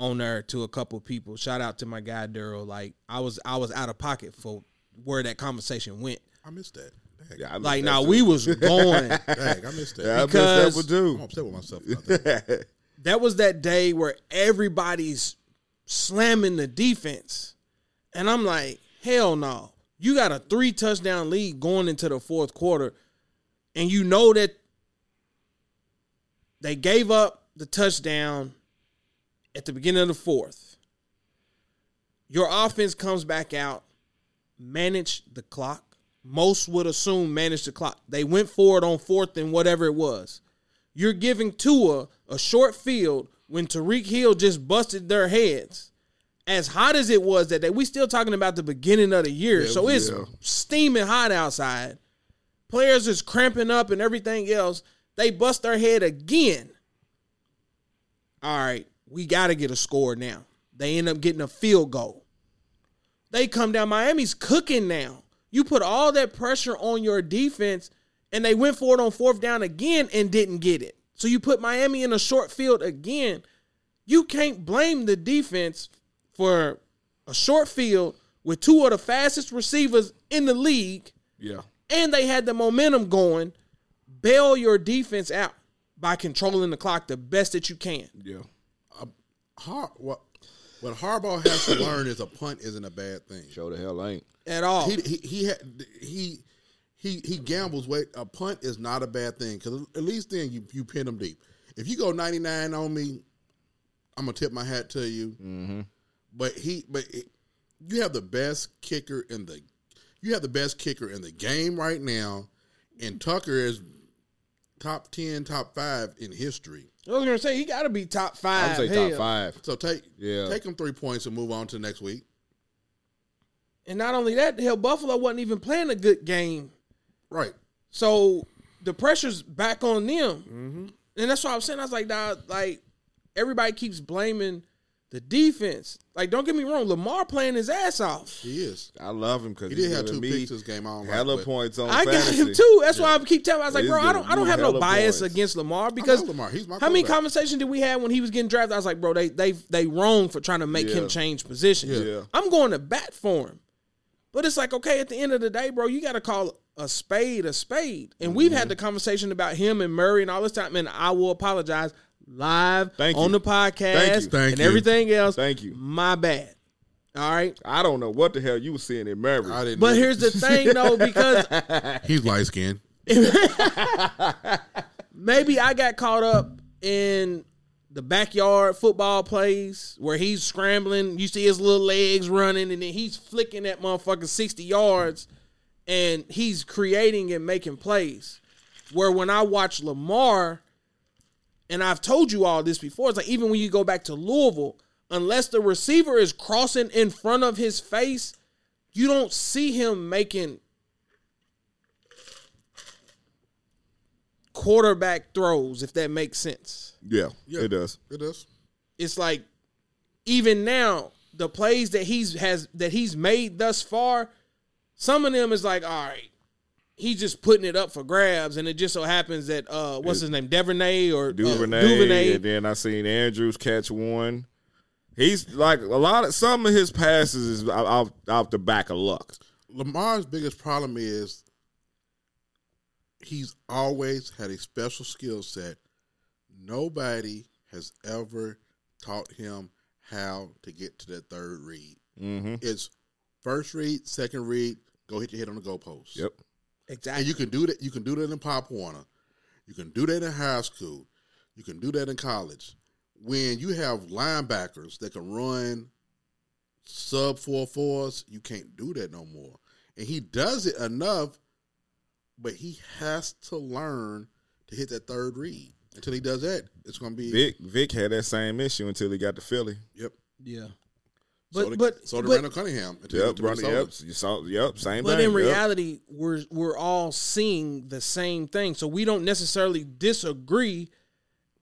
S1: on there to a couple people. Shout out to my guy Daryl. Like I was I was out of pocket for where that conversation went.
S3: I missed that. Dang,
S2: Yeah, I missed
S1: Like now
S2: too.
S1: we was going.
S3: dang, I missed that.
S2: Yeah, I missed
S1: because-
S2: that one
S3: I'm upset with myself about that.
S1: that was that day where everybody's slamming the defense. And I'm like, hell no. You got a three touchdown lead going into the fourth quarter, and you know that they gave up the touchdown at the beginning of the fourth. Your offense comes back out, manage the clock. Most would assume manage the clock. They went for it on fourth and whatever it was. You're giving Tua a short field when Tyreek Hill just busted their heads. As hot as it was that day, we still talking about the beginning of the year, so it's
S2: yeah.
S1: steaming hot outside. Players is cramping up and everything else. They bust their head again. All right, we got to get a score now. They end up getting a field goal. They come down. Miami's cooking now. You put all that pressure on your defense, and they went for it on fourth down again and didn't get it. So you put Miami in a short field again. You can't blame the defense for a short field with two of the fastest receivers in the league,
S2: Yeah.
S1: and they had the momentum going. Bail your defense out by controlling the clock the best that you can.
S2: Yeah.
S3: Uh, Har- what what Harbaugh has to learn is a punt isn't a bad thing.
S2: Show the hell ain't.
S1: At all.
S3: He he he had, he he he gambles. Wait, a punt is not a bad thing because at least then you you pin them deep. If you go ninety nine on me, I'm gonna tip my hat to you.
S2: Mm-hmm.
S3: But he but it, you have the best kicker in the you have the best kicker in the game right now, and Tucker is top ten, top five in history.
S1: I was gonna say he got to be top five.
S2: I
S1: five.
S2: would say
S1: Hell.
S2: top five.
S3: So take
S2: Yeah.
S3: take them three points and move on to next week.
S1: And not only that, hell, Buffalo wasn't even playing a good game.
S3: Right.
S1: So the pressure's back on them.
S2: Mm-hmm.
S1: And that's why I was saying, I was like, dog, like, everybody keeps blaming the defense. Like, don't get me wrong, Lamar playing his ass off.
S3: He is.
S2: I love him because
S3: He did have two picks this game. I don't like,
S2: hella
S3: but-
S2: points on
S1: I got him too. That's why I keep telling. I was like,
S2: He's
S1: bro, I don't, I don't have no bias
S2: points.
S1: against Lamar because
S3: Lamar. He's my
S1: how many conversations did we have when he was getting drafted? I was like, bro, they they they wrong for trying to make him change positions.
S2: Yeah.
S1: I'm going to bat for him, but it's like, okay, at the end of the day, bro, you got to call a spade a spade. And we've
S2: Mm-hmm.
S1: had the conversation about him and Murray and all this time, and I will apologize live
S2: Thank
S1: on
S2: you.
S1: the podcast
S2: Thank you.
S3: Thank
S1: and
S3: you.
S1: everything else.
S2: Thank you.
S1: My bad. All right.
S2: I don't know what the hell you were seeing in Murray.
S3: I didn't.
S1: But
S3: know.
S1: here's the thing, though, because
S3: he's light skinned.
S1: maybe I got caught up in the backyard football plays where he's scrambling. You see his little legs running, and then he's flicking that motherfucker 60 yards and he's creating and making plays. Where when I watch Lamar, and I've told you all this before, it's like even when you go back to Louisville, unless the receiver is crossing in front of his face, you don't see him making quarterback throws, if that makes sense.
S2: yeah,
S3: Yeah.
S2: it does.
S3: It does.
S1: It's like even now, the plays that he's has that he's made thus far, some of them is like, all right, he's just putting it up for grabs, and it just so happens that uh what's his name? Duvernay or uh,
S2: Duvernay,
S1: Duvernay.
S2: and then I seen Andrews catch one. He's like a lot of some of his passes is out, out, out the back of luck.
S3: Lamar's biggest problem is he's always had a special skill set. Nobody has ever taught him how to get to that third read.
S2: Mm-hmm.
S3: It's first read, second read, go hit your head on the goalpost.
S2: Yep.
S1: Exactly.
S3: And you can do that. You can do that in Pop Warner. You can do that in high school. You can do that in college. When you have linebackers that can run sub four fours, you can't do that no more. And he does it enough, but he has to learn to hit that third read. Until he does that, it's going to be
S2: Vic Vic had that same issue until he got to Philly.
S3: Yep.
S1: yeah.
S3: So
S1: But
S3: did,
S1: but
S3: so did
S1: but,
S3: Randall Cunningham.
S2: Yep, Ronnie, yep, you saw, yep, same
S1: but
S2: thing.
S1: in
S2: yep.
S1: reality, we're we're all seeing the same thing, so we don't necessarily disagree.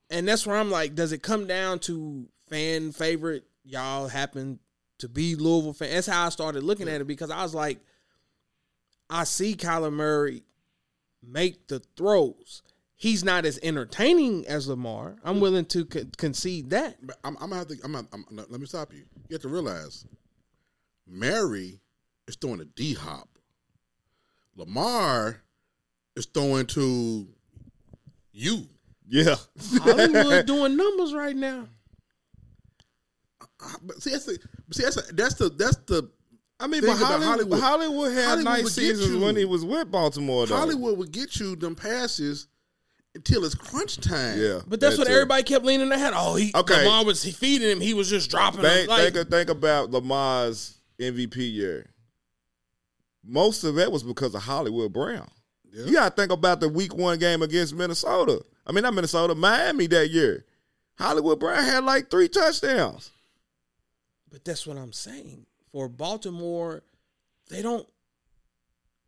S1: And that's where I'm like, does it come down to fan favorite? Y'all happen to be Louisville fan. That's how I started looking at it because I was like, I see Kyler Murray make the throws. He's not as entertaining as Lamar. I'm willing to con- concede that.
S3: But I'm, I'm gonna have to. I'm, not- I'm, let me stop you. You have to realize, Murray is throwing a D hop. Lamar is throwing to you.
S2: Yeah,
S1: Hollywood doing numbers right now.
S3: Uh, But see, that's the. See, that's the, that's the that's the.
S2: I mean,
S3: Think
S2: but Hollywood,
S3: Hollywood.
S2: Hollywood had
S3: Hollywood
S2: nice seasons
S3: you.
S2: when he was with Baltimore. Though.
S3: Hollywood would get you them passes until it's crunch time.
S2: yeah,
S1: But that's
S2: that
S1: what
S2: too.
S1: everybody kept leaning their head. Oh, he
S2: Okay.
S1: Lamar was he feeding him. He was just dropping
S2: Think,
S1: him. Like,
S2: think, think about Lamar's MVP year. Most of that was because of Hollywood Brown.
S3: Yeah.
S2: You got to think about the Week One game against Minnesota. I mean, not Minnesota, Miami that year. Hollywood Brown had like three touchdowns.
S1: but that's what I'm saying. For Baltimore, they don't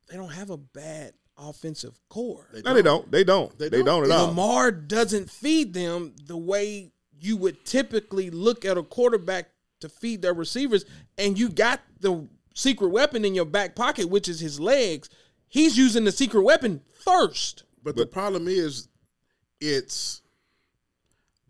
S1: they don't have a bad offensive core.
S3: They
S2: No, they don't. They don't.
S3: They
S2: They, don't.
S3: don't.
S2: at all.
S1: Lamar doesn't feed them the way you would typically look at a quarterback to feed their receivers, and you got the secret weapon in your back pocket, which is his legs. He's using the secret weapon first.
S3: But, the problem is, it's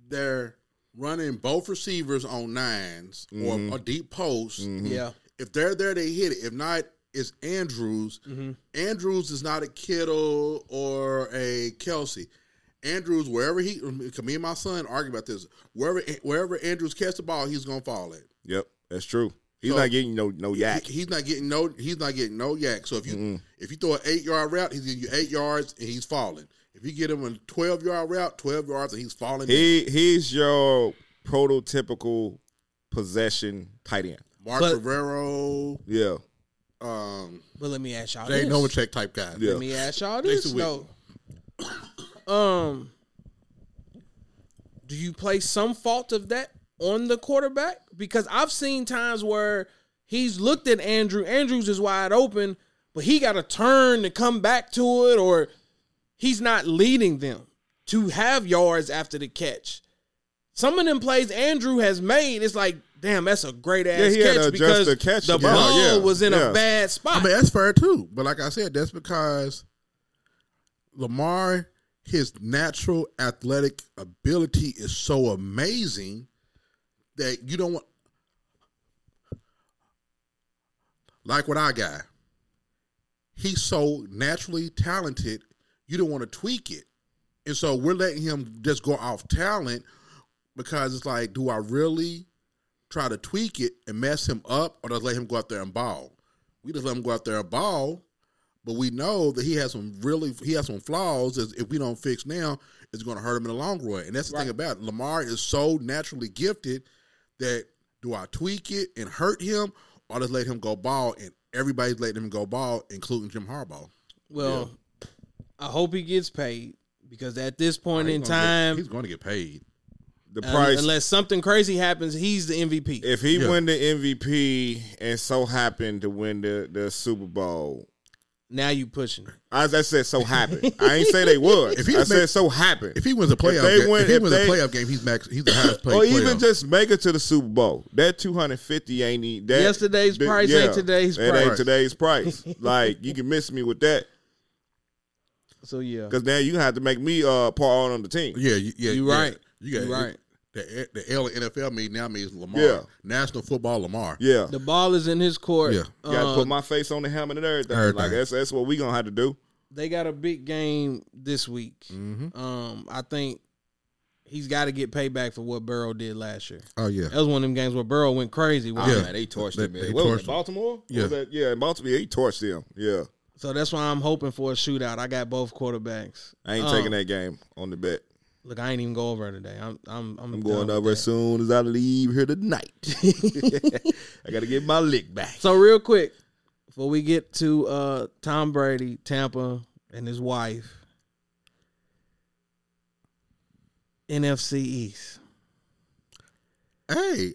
S3: they're running both receivers on 9s or mm-hmm. a deep post. Mm-hmm.
S1: Yeah.
S3: If they're there, they hit it. If not, it's Andrews. Mm-hmm. Andrews is not a Kittle or a Kelsey. Andrews, wherever he, cause me and my son argue about this. Wherever wherever Andrews catch the ball, he's gonna fall at.
S2: Yep, that's true. He's
S3: So-
S2: not getting no no YAC.
S3: He- he's not getting no. He's not getting no YAC. So if you if you throw an eight yard route, he's getting you eight yards and he's falling. If you get him a twelve yard route, twelve yards and he's falling. down.
S2: He he's your prototypical possession tight end.
S3: Mark
S1: But-
S3: Bavaro,
S2: Yeah,
S3: um,
S1: But let me ask y'all
S3: Jay
S1: this.
S3: Novacek type guy.
S2: Yeah.
S1: Let me ask y'all this
S3: Jason
S1: though. Um, do you place some fault of that on the quarterback? Because I've seen times where he's looked at Andrew. Andrews is wide open, but he got to turn to come back to it, or he's not leading them to have yards after the catch. Some of them plays Andrew has made, it's like, damn, that's a great ass
S2: Yeah, he had to
S1: catch uh,
S2: adjust
S1: because
S2: the catch
S1: the
S2: to get
S1: ball oh,
S2: yeah,
S1: was in
S2: yeah.
S1: a bad spot.
S3: I mean that's fair too. But like I said, that's because Lamar, his natural athletic ability is so amazing that you don't want. Like what I got, he's so naturally talented. You don't want to tweak it, and so we're letting him just go off talent because it's like, do I really try to tweak it and mess him up, or just let him go out there and ball? We just let him go out there and ball, but we know that he has some really he has some flaws. That if we don't fix now, it's going to hurt him in the long run. And that's the thing about it. Lamar is so naturally gifted that do I tweak it and hurt him, or just let him go ball? And everybody's letting him go ball, including Jim Harbaugh.
S1: Well, I hope he gets paid because at this point oh,
S3: He's
S1: in
S3: gonna get-
S1: time,
S3: he's going to get paid.
S2: The
S1: un-
S2: price.
S1: unless something crazy happens, he's the MVP.
S2: if he
S3: Yeah.
S2: win the MVP and so happened to win the, the Super Bowl,
S1: now you pushing.
S2: as I said, so happened. I ain't say they would.
S3: If he
S2: I
S3: make-
S2: said so happened.
S3: If he wins a playoff,
S2: they
S3: game,
S2: win-
S3: if he
S2: if
S3: wins
S2: they-
S3: a playoff game, he's max. He's the highest paid. Player.
S2: Or even just make it to the Super Bowl. That two hundred fifty ain't that.
S1: Yesterday's
S2: that-
S1: price ain't today's
S2: it
S1: price.
S2: ain't today's price. like you can miss me with that
S1: So yeah,
S2: because now you have to make me uh part on the team.
S3: Yeah, you, yeah,
S1: You
S3: yeah.
S1: right.
S3: You got
S1: You right.
S3: The the L NFL mean now means Lamar.
S2: Yeah.
S3: National Football Lamar.
S2: Yeah,
S1: the ball is in his court.
S3: Yeah.
S2: you got to
S1: Um,
S2: put my face on the helmet and everything.
S3: Everything.
S2: Like that's that's what we gonna have to do.
S1: they got a big game this week.
S3: Mm-hmm.
S1: Um, I think he's got to get payback for what Burrow did last year.
S3: Oh yeah.
S1: That was one of them games where Burrow went crazy.
S2: Oh,
S3: Yeah.
S2: man, they torched
S3: They-
S2: him. Man.
S3: they
S2: What was
S3: torched
S2: it,
S3: him.
S2: Baltimore?
S3: Yeah.
S2: was that? yeah, in Baltimore. Yeah, he torched them. Yeah,
S1: So that's why I'm hoping for a shootout. I got both quarterbacks.
S2: I ain't
S1: Um,
S2: taking that game on the bet.
S1: Look, I ain't even go over today. I'm I'm I'm,
S2: I'm going over as soon as I leave here tonight. I got to get my lick back.
S1: So real quick, before we get to uh Tom Brady, Tampa, and his wife, NFC East.
S3: Hey,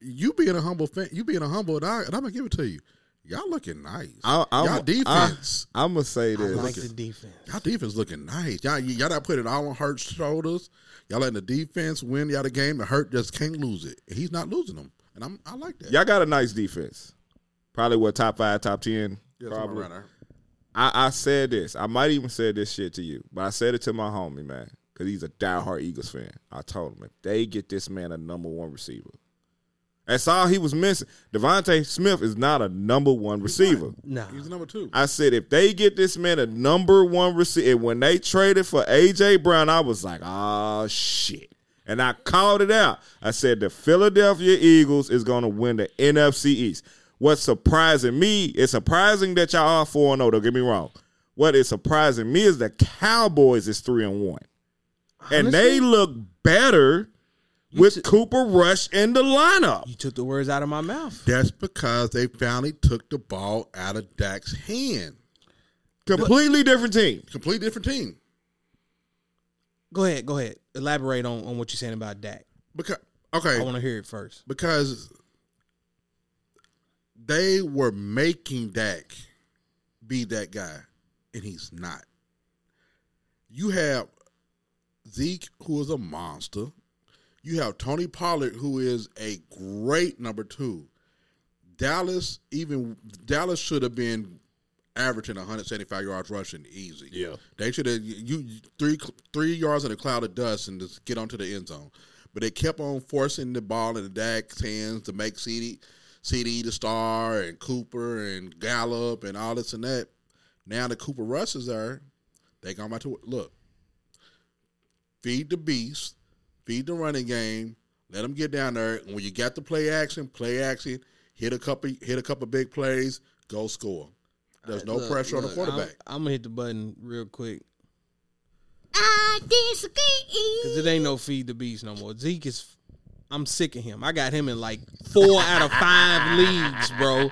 S3: you being a humble fan, you being a humble, and, and I'm gonna give it to you. Y'all looking nice.
S2: I, I'm,
S3: y'all defense,
S2: I, am gonna say this.
S1: I
S2: this.
S1: like the defense.
S3: y'all defense looking nice. Y'all, y'all not putting it all on Hurts' shoulders. Y'all letting the defense win y'all the game. The Hurt just can't lose it. He's not losing them, and I'm I like that.
S2: Y'all got a nice defense. Probably what top five, top ten.
S3: Yeah,
S2: probably. I, I said this. I might even said this shit to you, but I said it to my homie man because he's a diehard Eagles fan. I told him if they get this man a number one receiver, that's all he was missing. DeVonta Smith is not a number one receiver.
S1: No.
S3: He's number two.
S2: I said if they get this man a number one receiver, when they traded for AJ Brown, I was like, oh shit. And I called it out. I said the Philadelphia Eagles is going to win the NFC East. What's surprising me, it's surprising that y'all are 4 0, don't get me wrong. What is surprising me is the Cowboys is 3 and 1. And they look better with
S1: t-
S2: Cooper Rush in the lineup.
S1: You took the words out of my mouth.
S3: That's because they finally took the ball out of Dak's hand.
S2: Completely different team.
S3: Completely different team.
S1: Go ahead, go ahead. Elaborate on, on what you're saying about Dak.
S3: Because okay,
S1: I want to hear it first.
S3: because they were making Dak be that guy, and he's not. You have Zeke, who is a monster. You have Tony Pollard, who is a great number two. Dallas, even Dallas should have been averaging 175 yards rushing easy.
S2: Yeah.
S3: they should have you three three yards in a cloud of dust and just get onto the end zone. But they kept on forcing the ball in the Dak's hands to make CeeDee, CeeDee the star and Cooper and Gallup and all this and that. Now the Cooper Rush is there. They going back to look. Feed the beast, feed the running game. Let them get down there. And when you got the play action, play action. Hit a couple, hit a couple big plays. Go score. There's no
S1: Look,
S3: pressure on the quarterback.
S1: I'm, I'm gonna hit the button real quick
S4: I disagree.
S1: because it ain't no feed the beast no more. Zeke is. I'm sick of him. I got him in like four out of five leagues, bro.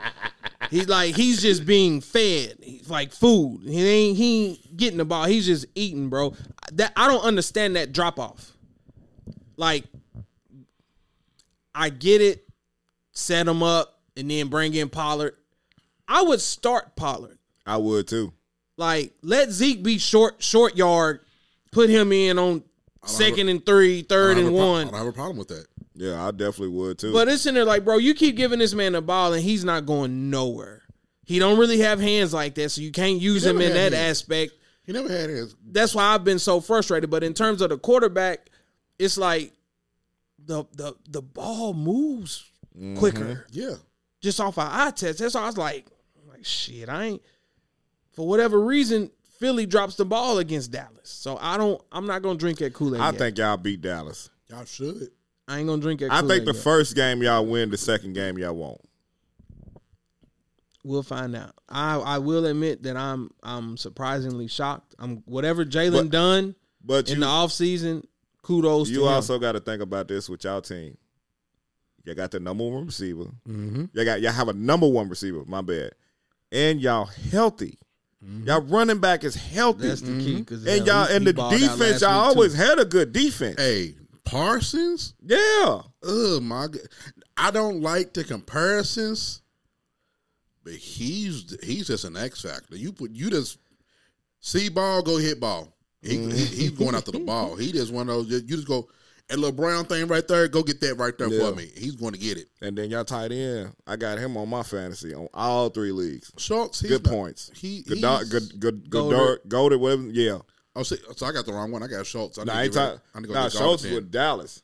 S1: He's like he's just being fed. He's like food. He ain't he ain't getting the ball. He's just eating, bro. That I don't understand that drop off. Like, I get it. Set him up and then bring in Pollard. I would start Pollard.
S2: I would too.
S1: Like, let Zeke be short, short yard. Put him in on second and three, third and
S3: one. pro- I don't have a problem with that.
S2: Yeah, I definitely would too.
S1: But it's in there like, bro, you keep giving this man the ball and he's not going nowhere. He don't really have hands like that, so you can't use him in that
S3: hands.
S1: aspect.
S3: He never had his.
S1: That's why I've been so frustrated. But in terms of the quarterback, it's like the the the ball moves
S3: Mm-hmm.
S1: quicker
S3: Yeah.
S1: just off our eye test. That's why I was like, like shit, I ain't for whatever reason. Philly drops the ball against Dallas, so I don't. I'm not gonna drink that Kool Aid.
S2: I think y'all beat Dallas.
S3: Y'all should.
S1: I ain't gonna drink that.
S2: I
S1: Kool-Aid
S2: think the
S1: yet.
S2: first game y'all win, the second game y'all won't.
S1: We'll find out. I I will admit that I'm I'm surprisingly shocked. I'm whatever Jalen done
S2: But
S1: in
S2: you,
S1: the offseason, kudos to
S2: you also got to think about this with y'all team. You got the number one receiver.
S3: Mm-hmm.
S2: You got y'all have a number one receiver. My bad. And y'all healthy. Y'all running back is healthy.
S1: That's the key. Cause
S2: and y'all and the defense, y'all always had a good defense.
S3: Hey, Parsons.
S2: Yeah.
S3: Oh my god! I don't like the comparisons, but he's he's just an X factor. You put you just see ball, go hit ball. He, he- he's going after the ball. He just one of those. You just go that little brown thing right there. Go get that right there
S2: Yeah.
S3: for me. He's going to get it.
S2: And then y'all tight end. I got him on my fantasy on all three leagues.
S3: Schultz. He's
S2: Good
S3: not-
S2: points.
S3: He
S2: Good,
S3: he's-
S2: good, good, good,
S1: Goedert.
S2: Goedert, whatever. Yeah.
S3: Oh, see, so I got the wrong one. I got Schultz. I
S2: Nah,
S3: need
S2: I ain't
S3: get
S2: talking.
S3: I need to go
S2: nah Schultz with Dallas.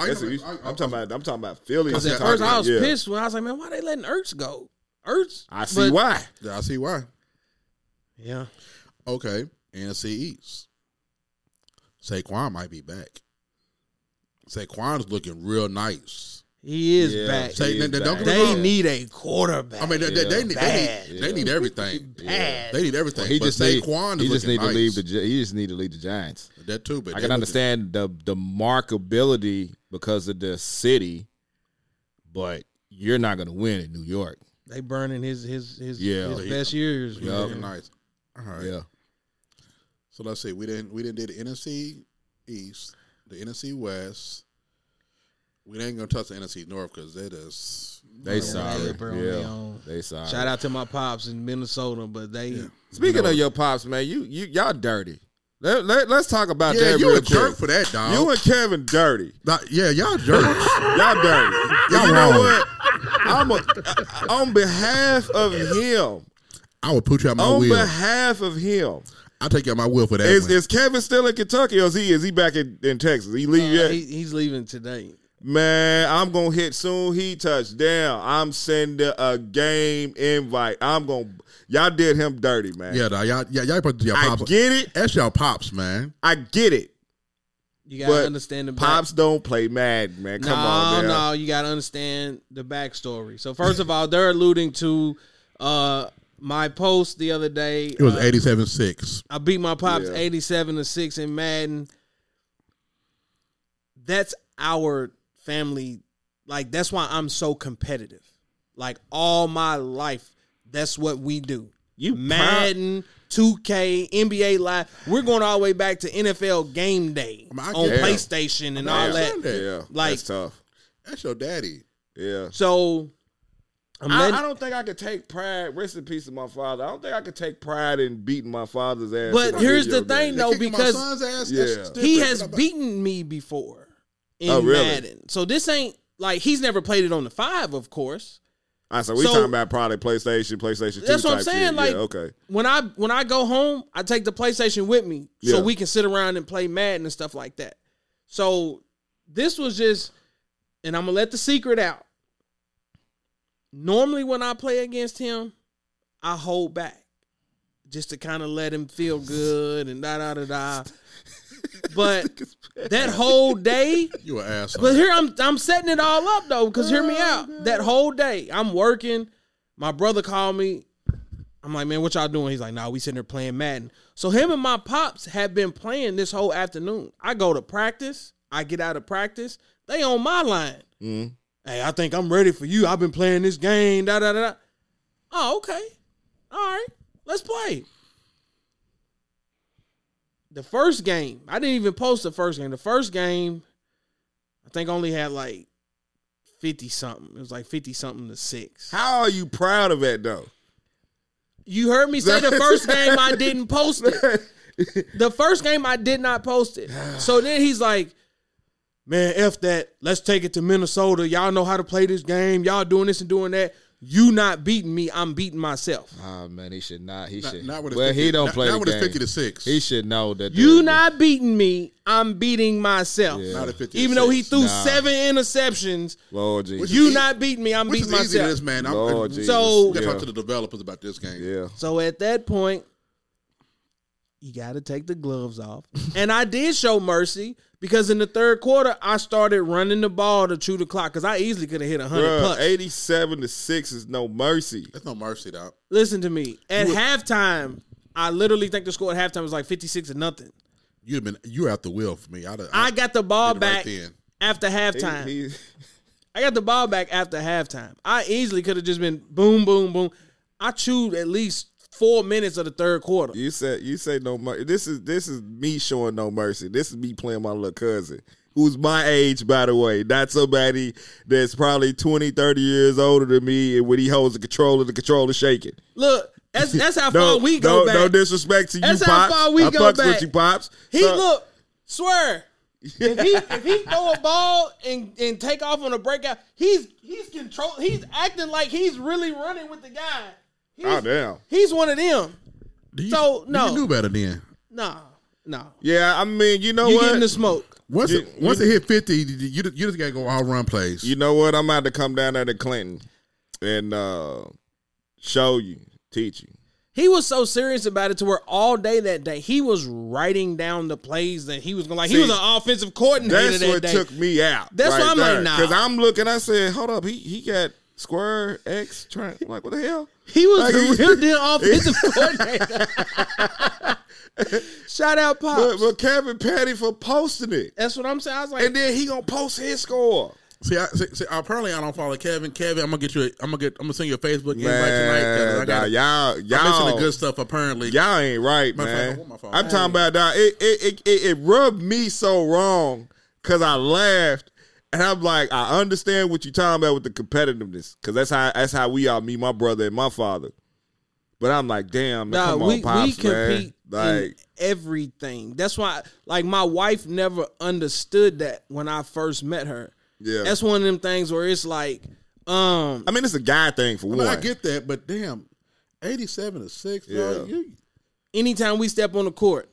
S3: I,
S2: That's
S3: I, I,
S2: I'm talking about. I'm talking about Philly.
S1: Because at first I was
S2: Yeah.
S1: pissed when I was like, man, why they letting Ertz go? Ertz.
S2: I see
S1: But-
S2: why.
S3: Yeah, I see why.
S1: Yeah.
S3: Okay, NFC East. Saquon might be back. Saquon's looking real nice.
S1: He is
S2: Yeah.
S1: back.
S3: Say-
S2: He is
S3: they- they don't
S2: back.
S1: They
S3: wrong.
S1: need a quarterback.
S3: I mean, they, they, they, need, they,
S1: Bad.
S3: need, they need everything.
S1: Bad.
S3: They need everything.
S5: He
S3: but
S5: just need,
S3: Saquon
S5: he
S3: is
S5: just need
S3: nice.
S5: to leave the he just need to leave the Giants.
S3: that too. But
S5: I can
S3: looking-
S5: understand the the markability because of the city, but you're not going to win in New York.
S1: They burning his his his,
S5: Yeah.
S1: his
S3: oh,
S1: best years.
S3: He's
S1: man.
S3: looking nice. All right.
S5: Yeah,
S3: So let's see. We didn't we didn't do the NFC East, the NFC West. We ain't gonna touch the NFC North because that is
S5: they
S1: Yeah,
S5: sorry.
S1: they burn their
S5: Yeah,
S1: own.
S5: they sorry.
S1: Shout out to my pops in Minnesota, but they
S2: Speaking of your pops, man, you you y'all dirty. Let, let, us talk about
S3: yeah.
S2: that
S3: You
S2: real
S3: a jerk for that, dog.
S2: You and Kevin dirty.
S3: Nah, yeah, y'all jerks.
S2: Y'all dirty.
S3: Y'all
S2: you know
S3: wrong.
S2: what? I'm a, on behalf of him.
S3: I would put you on my
S2: On
S3: wheel.
S2: behalf of him.
S3: I'll take you on my wheel for that.
S2: Is, is Kevin still in Kentucky or is he is he back in, in Texas? He leave
S1: uh,
S2: yet?
S1: he, he's leaving today.
S2: Man, I'm gonna hit soon. He touched down. I'm sending a game invite. I'm gonna. Y'all did him dirty, man.
S3: yeah, dog, y'all, yeah, y'all put your
S2: I
S3: pops.
S2: get it.
S3: That's y'all pops, man.
S2: I get it.
S1: You gotta
S2: But
S1: understand the back-
S2: Pops don't play mad, man. Come
S1: no,
S2: on, now.
S1: no, you gotta understand the backstory. So first of all, they're alluding to uh my post the other day.
S3: It was
S1: uh,
S3: eighty-seven six.
S1: I beat my pops
S2: Yeah.
S1: 87 to 6 in Madden. That's our family. Like, that's why I'm so competitive. Like, all my life, that's what we do.
S2: You
S1: Madden, 2K, NBA Live. We're going all the way back to NFL Game Day
S3: I mean, I
S1: on
S3: get-
S1: PlayStation and all that.
S3: understand.
S2: Yeah,
S1: Like-
S2: that's tough.
S3: That's your daddy.
S2: Yeah.
S1: So, I'm
S2: I, I don't think I could take pride. Rest in peace of my father. I don't think I could take pride in beating my father's ass.
S1: But here's the thing,
S2: game.
S1: though,
S3: Kicking my
S1: because
S3: son's ass,
S2: Yeah.
S1: he has beaten me before in
S2: Oh, really?
S1: Madden. So this ain't like he's never played it on the five, of course.
S2: I said we
S1: So-
S2: talking about probably PlayStation, PlayStation Two.
S1: That's what I'm saying.
S2: Shit.
S1: Like
S2: yeah, okay,
S1: when I when I go home, I take the PlayStation with me
S2: Yeah.
S1: so we can sit around and play Madden and stuff like that. So this was just, and I'm gonna let the secret out. Normally, when I play against him, I hold back just to kind of let him feel good and da da da da. But that whole day,
S3: You an asshole.
S1: but here I'm I'm setting it all up though, because hear me out. That whole day I'm working. My brother called me. I'm like, man, what y'all doing? He's like, nah, we sitting there playing Madden. So him and my pops have been playing this whole afternoon. I go to practice. I get out of practice. They on my line.
S2: Mhm.
S1: Hey, I think I'm ready for you. I've been playing this game. Da da da. da. Oh, okay. All right. Let's play. The first game, I didn't even post the first game. The first game, I think only had like 50 something. It was like 50 something to six.
S2: how are you proud of that though?
S1: You heard me say the first game I didn't post it. The first game I did not post it. So then he's like, man, F that. Let's take it to Minnesota. Y'all know how to play this game. Y'all doing this and doing that. You not beating me. I'm beating myself.
S5: Oh man, he should not. He
S3: Not-
S5: should.
S3: not with his
S5: well,
S3: 50
S5: he don't
S3: not-
S5: play
S3: not
S5: the
S3: with his
S5: game.
S3: 50 to 6.
S5: He should know that.
S1: You
S5: the-
S1: not beating me. I'm beating myself.
S5: Yeah.
S3: Not at 50 to
S1: Even though he threw
S5: Nah.
S1: seven interceptions,
S2: Lord Jesus.
S1: You
S3: is-
S1: not beating me. I'm
S3: Which
S1: beating
S3: is easy
S1: myself.
S3: this man. I'm,
S2: Lord
S3: we
S2: Jesus.
S1: So- we
S3: gotta
S2: yeah.
S3: talk to the developers about this game.
S2: yeah.
S1: So at that point, you got to take the gloves off. and I did show mercy because in the third quarter, I started running the ball to chew the clock because I easily could have hit 100
S2: Bruh, 87 to 6 is no mercy.
S3: That's no mercy, dog.
S1: Listen to me. At halftime, I literally think the score at halftime was like 56 to nothing.
S3: You'd have been you were out the wheel for me. I'd have,
S1: I got the ball
S3: did right
S1: back
S3: then.
S1: after
S2: He-
S1: halftime.
S2: he-
S1: I got the ball back after halftime. I easily could have just been boom, boom, boom. I chewed at least four minutes of the third quarter.
S2: you said you say no mercy. This is this is me showing no mercy. This is me playing my little cousin. Who's my age, by the way, not somebody that's probably 20, 30 years older than me. And when he holds the controller, the controller shaking.
S1: Look, that's that's how
S2: No,
S1: far we go
S2: no,
S1: back.
S2: no disrespect to you,
S1: That's how
S2: pops.
S1: far we
S2: I
S1: go back.
S2: with you, pops.
S1: He
S2: So-
S1: look, swear. if he if he throw a ball and, and take off on a breakout, he's he's control. He's acting like he's really running with the guy. He's,
S2: Oh damn.
S1: he's one of them.
S3: Do you,
S1: So, no.
S3: you knew better then.
S1: No, no.
S2: Yeah, I mean, you know
S1: You
S2: what?
S1: getting the smoke?
S3: Once
S2: You-
S3: it, once
S2: you-
S3: it hit fifty, you, you, you just gotta go all run plays.
S2: You know what? I'm about to come down there to Clinton and uh, show you, teach you.
S1: He was so serious about it to where all day that day he was writing down the plays that he was going to like. he was an offensive coordinator
S2: That's
S1: that
S2: what
S1: day.
S2: took me out.
S1: That's why I'm like, nah.
S2: Because I'm looking, I said, hold up, he he got square X. Trying, like, what the hell?
S1: He was
S2: Like,
S1: the
S2: he-
S1: real deal offensive coordinator. Shout out,
S2: But,
S1: Pops.
S2: but Kevin Patty for posting it.
S1: That's what I'm saying. I was like,
S2: And then he gonna post his score.
S3: See, I, see, see, apparently I don't follow Kevin. Kevin, I'm gonna get you. A, I'm gonna get. I'm gonna send you a Facebook invite tonight. 'cause I
S2: Man,
S3: got.
S2: nah, y'all,
S3: I'm missing
S2: y'all,
S3: the good stuff. Apparently,
S2: y'all ain't right,
S3: My
S2: man.
S3: fault, my fault.
S2: I'm talking about that. It, it it it it rubbed me so wrong because I laughed, and I'm like, I understand what you're talking about with the competitiveness, because that's how that's how we are, me, my brother, and my father. But I'm like, damn, man,
S1: Nah,
S2: come on,
S1: we,
S2: pops,
S1: we compete
S2: man. Like,
S1: in everything. That's why, like, my wife never understood that when I first met her.
S2: yeah.
S1: That's one of them things where it's like, um,
S2: I mean, it's a guy thing for
S3: I, mean,
S2: one.
S3: I get that, but damn, eighty-seven to six. Yeah.
S2: Yeah.
S3: you,
S1: anytime we step on the court,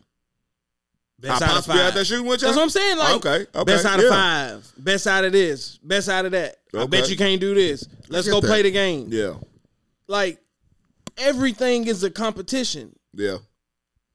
S1: best out of five.
S2: there shooting with
S1: That's
S2: y'all?
S1: what I'm saying. Like,
S2: Okay, okay,
S1: best out of
S2: yeah.
S1: five, best out of this, best out of that. I bet you can't do this. Let's go
S3: that.
S1: play the game.
S2: Yeah,
S1: Like, everything is a competition,
S2: yeah.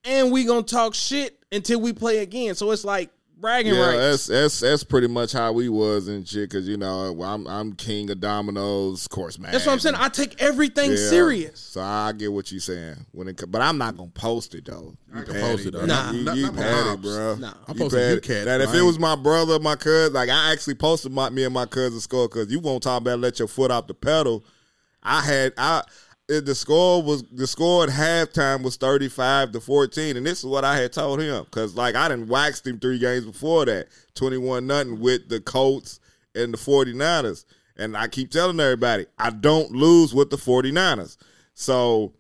S1: and we gonna talk shit until we play again. So it's like bragging
S2: Yeah,
S1: rights.
S2: that's that's that's pretty much how we was and shit. Cause you know I'm I'm king of dominoes, of course, man.
S1: That's what I'm saying. I take everything
S2: Yeah.
S1: serious.
S2: So I get what you're saying when it, but I'm not gonna post it though. You
S3: can
S2: petty,
S3: post it,
S2: bro.
S3: though.
S1: Nah.
S2: you,
S3: Not-
S2: you
S3: not my
S2: petty,
S3: pops.
S2: bro.
S1: Nah.
S3: I'm
S2: You
S3: posting
S2: petty.
S3: you cats,
S2: That if it was my brother, my cousin, like I actually posted my me and my cousin score because you won't talk about let your foot off the pedal. I had I it- the score was the score at halftime was 35 to 14 and this is what I had told him cuz like I didn't waxed him 3 games before that 21 nothing with the Colts and the 49ers and I keep telling everybody I don't lose with the 49ers. So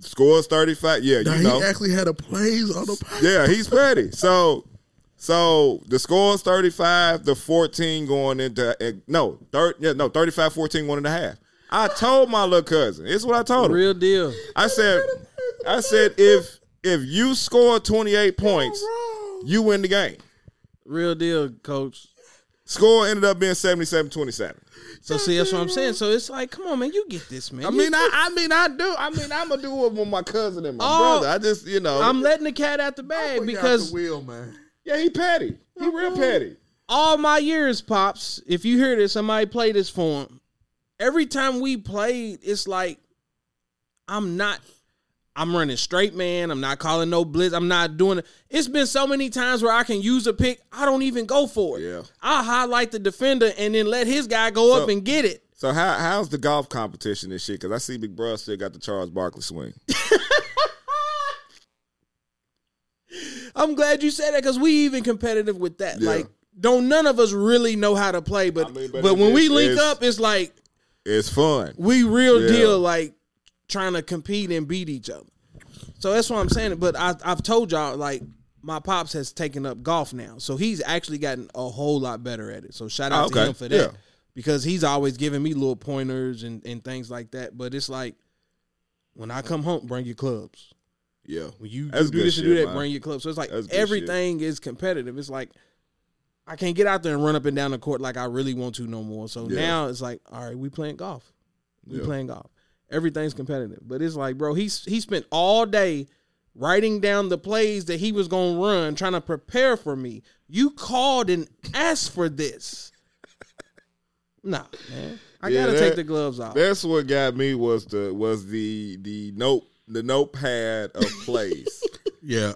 S2: scores 35 yeah,
S3: Now,
S2: you
S3: he
S2: know.
S3: actually had a plays on the.
S2: Yeah, he's petty. So So the score is 35, the 14 going into eh, no, third yeah, no, 35 14 one and a half. I told my little cousin. This is what I told him.
S1: Real deal.
S2: I said I said if if you score 28 points, you win the game.
S1: Real deal, coach.
S2: Score ended up being 77-27.
S1: So see, that's what I'm saying. So it's like, come on, man, you get this, man.
S2: I mean, I, I mean, I do. I mean, I'm gonna do it with my cousin and my
S1: Oh,
S2: brother. I just, you know,
S1: I'm letting the cat out the bag because
S3: wheel, man.
S2: yeah, he petty. He real uh-huh. petty.
S1: all my years, pops. If you hear this, somebody play this for him. Every time we played, it's like I'm not. I'm running straight, man. I'm not calling no blitz. I'm not doing it. It's been so many times where I can use a pick. I don't even go for it.
S2: Yeah.
S1: I highlight the defender and then let his guy go up and get it.
S2: So how how's the golf competition this shit? Because I see Big Bro still got the Charles Barkley swing.
S1: I'm glad you said that because we even competitive with that.
S2: Yeah.
S1: Like, don't none of us really know how to play, but
S2: I mean, but
S1: but, when we link up, it's like
S2: It's fun.
S1: we real
S2: Yeah.
S1: deal like trying to compete and beat each other. So that's what I'm saying. But I, I've told y'all like my pops has taken up golf now, so he's actually gotten a whole lot better at it. So shout out
S2: Oh,
S1: to him for that
S2: Yeah.
S1: because he's always giving me little pointers and, and things like that. But it's like when I come home, bring your clubs.
S2: Yeah.
S1: When you
S2: That's
S1: do this and do that,
S2: man.
S1: bring your clubs. So it's like everything is competitive. It's like I can't get out there and run up and down the court like I really want to no more. So
S2: Yeah.
S1: now it's like, all right, we playing golf. We
S2: Yeah.
S1: playing golf. Everything's competitive. But it's like, bro, he's he spent all day writing down the plays that he was gonna run, trying to prepare for me. You called and asked for this. Nah, man. I
S2: Yeah,
S1: gotta
S2: that-
S1: take the gloves off.
S2: That's what got me was the was the the note the notepad of plays.
S3: Yeah,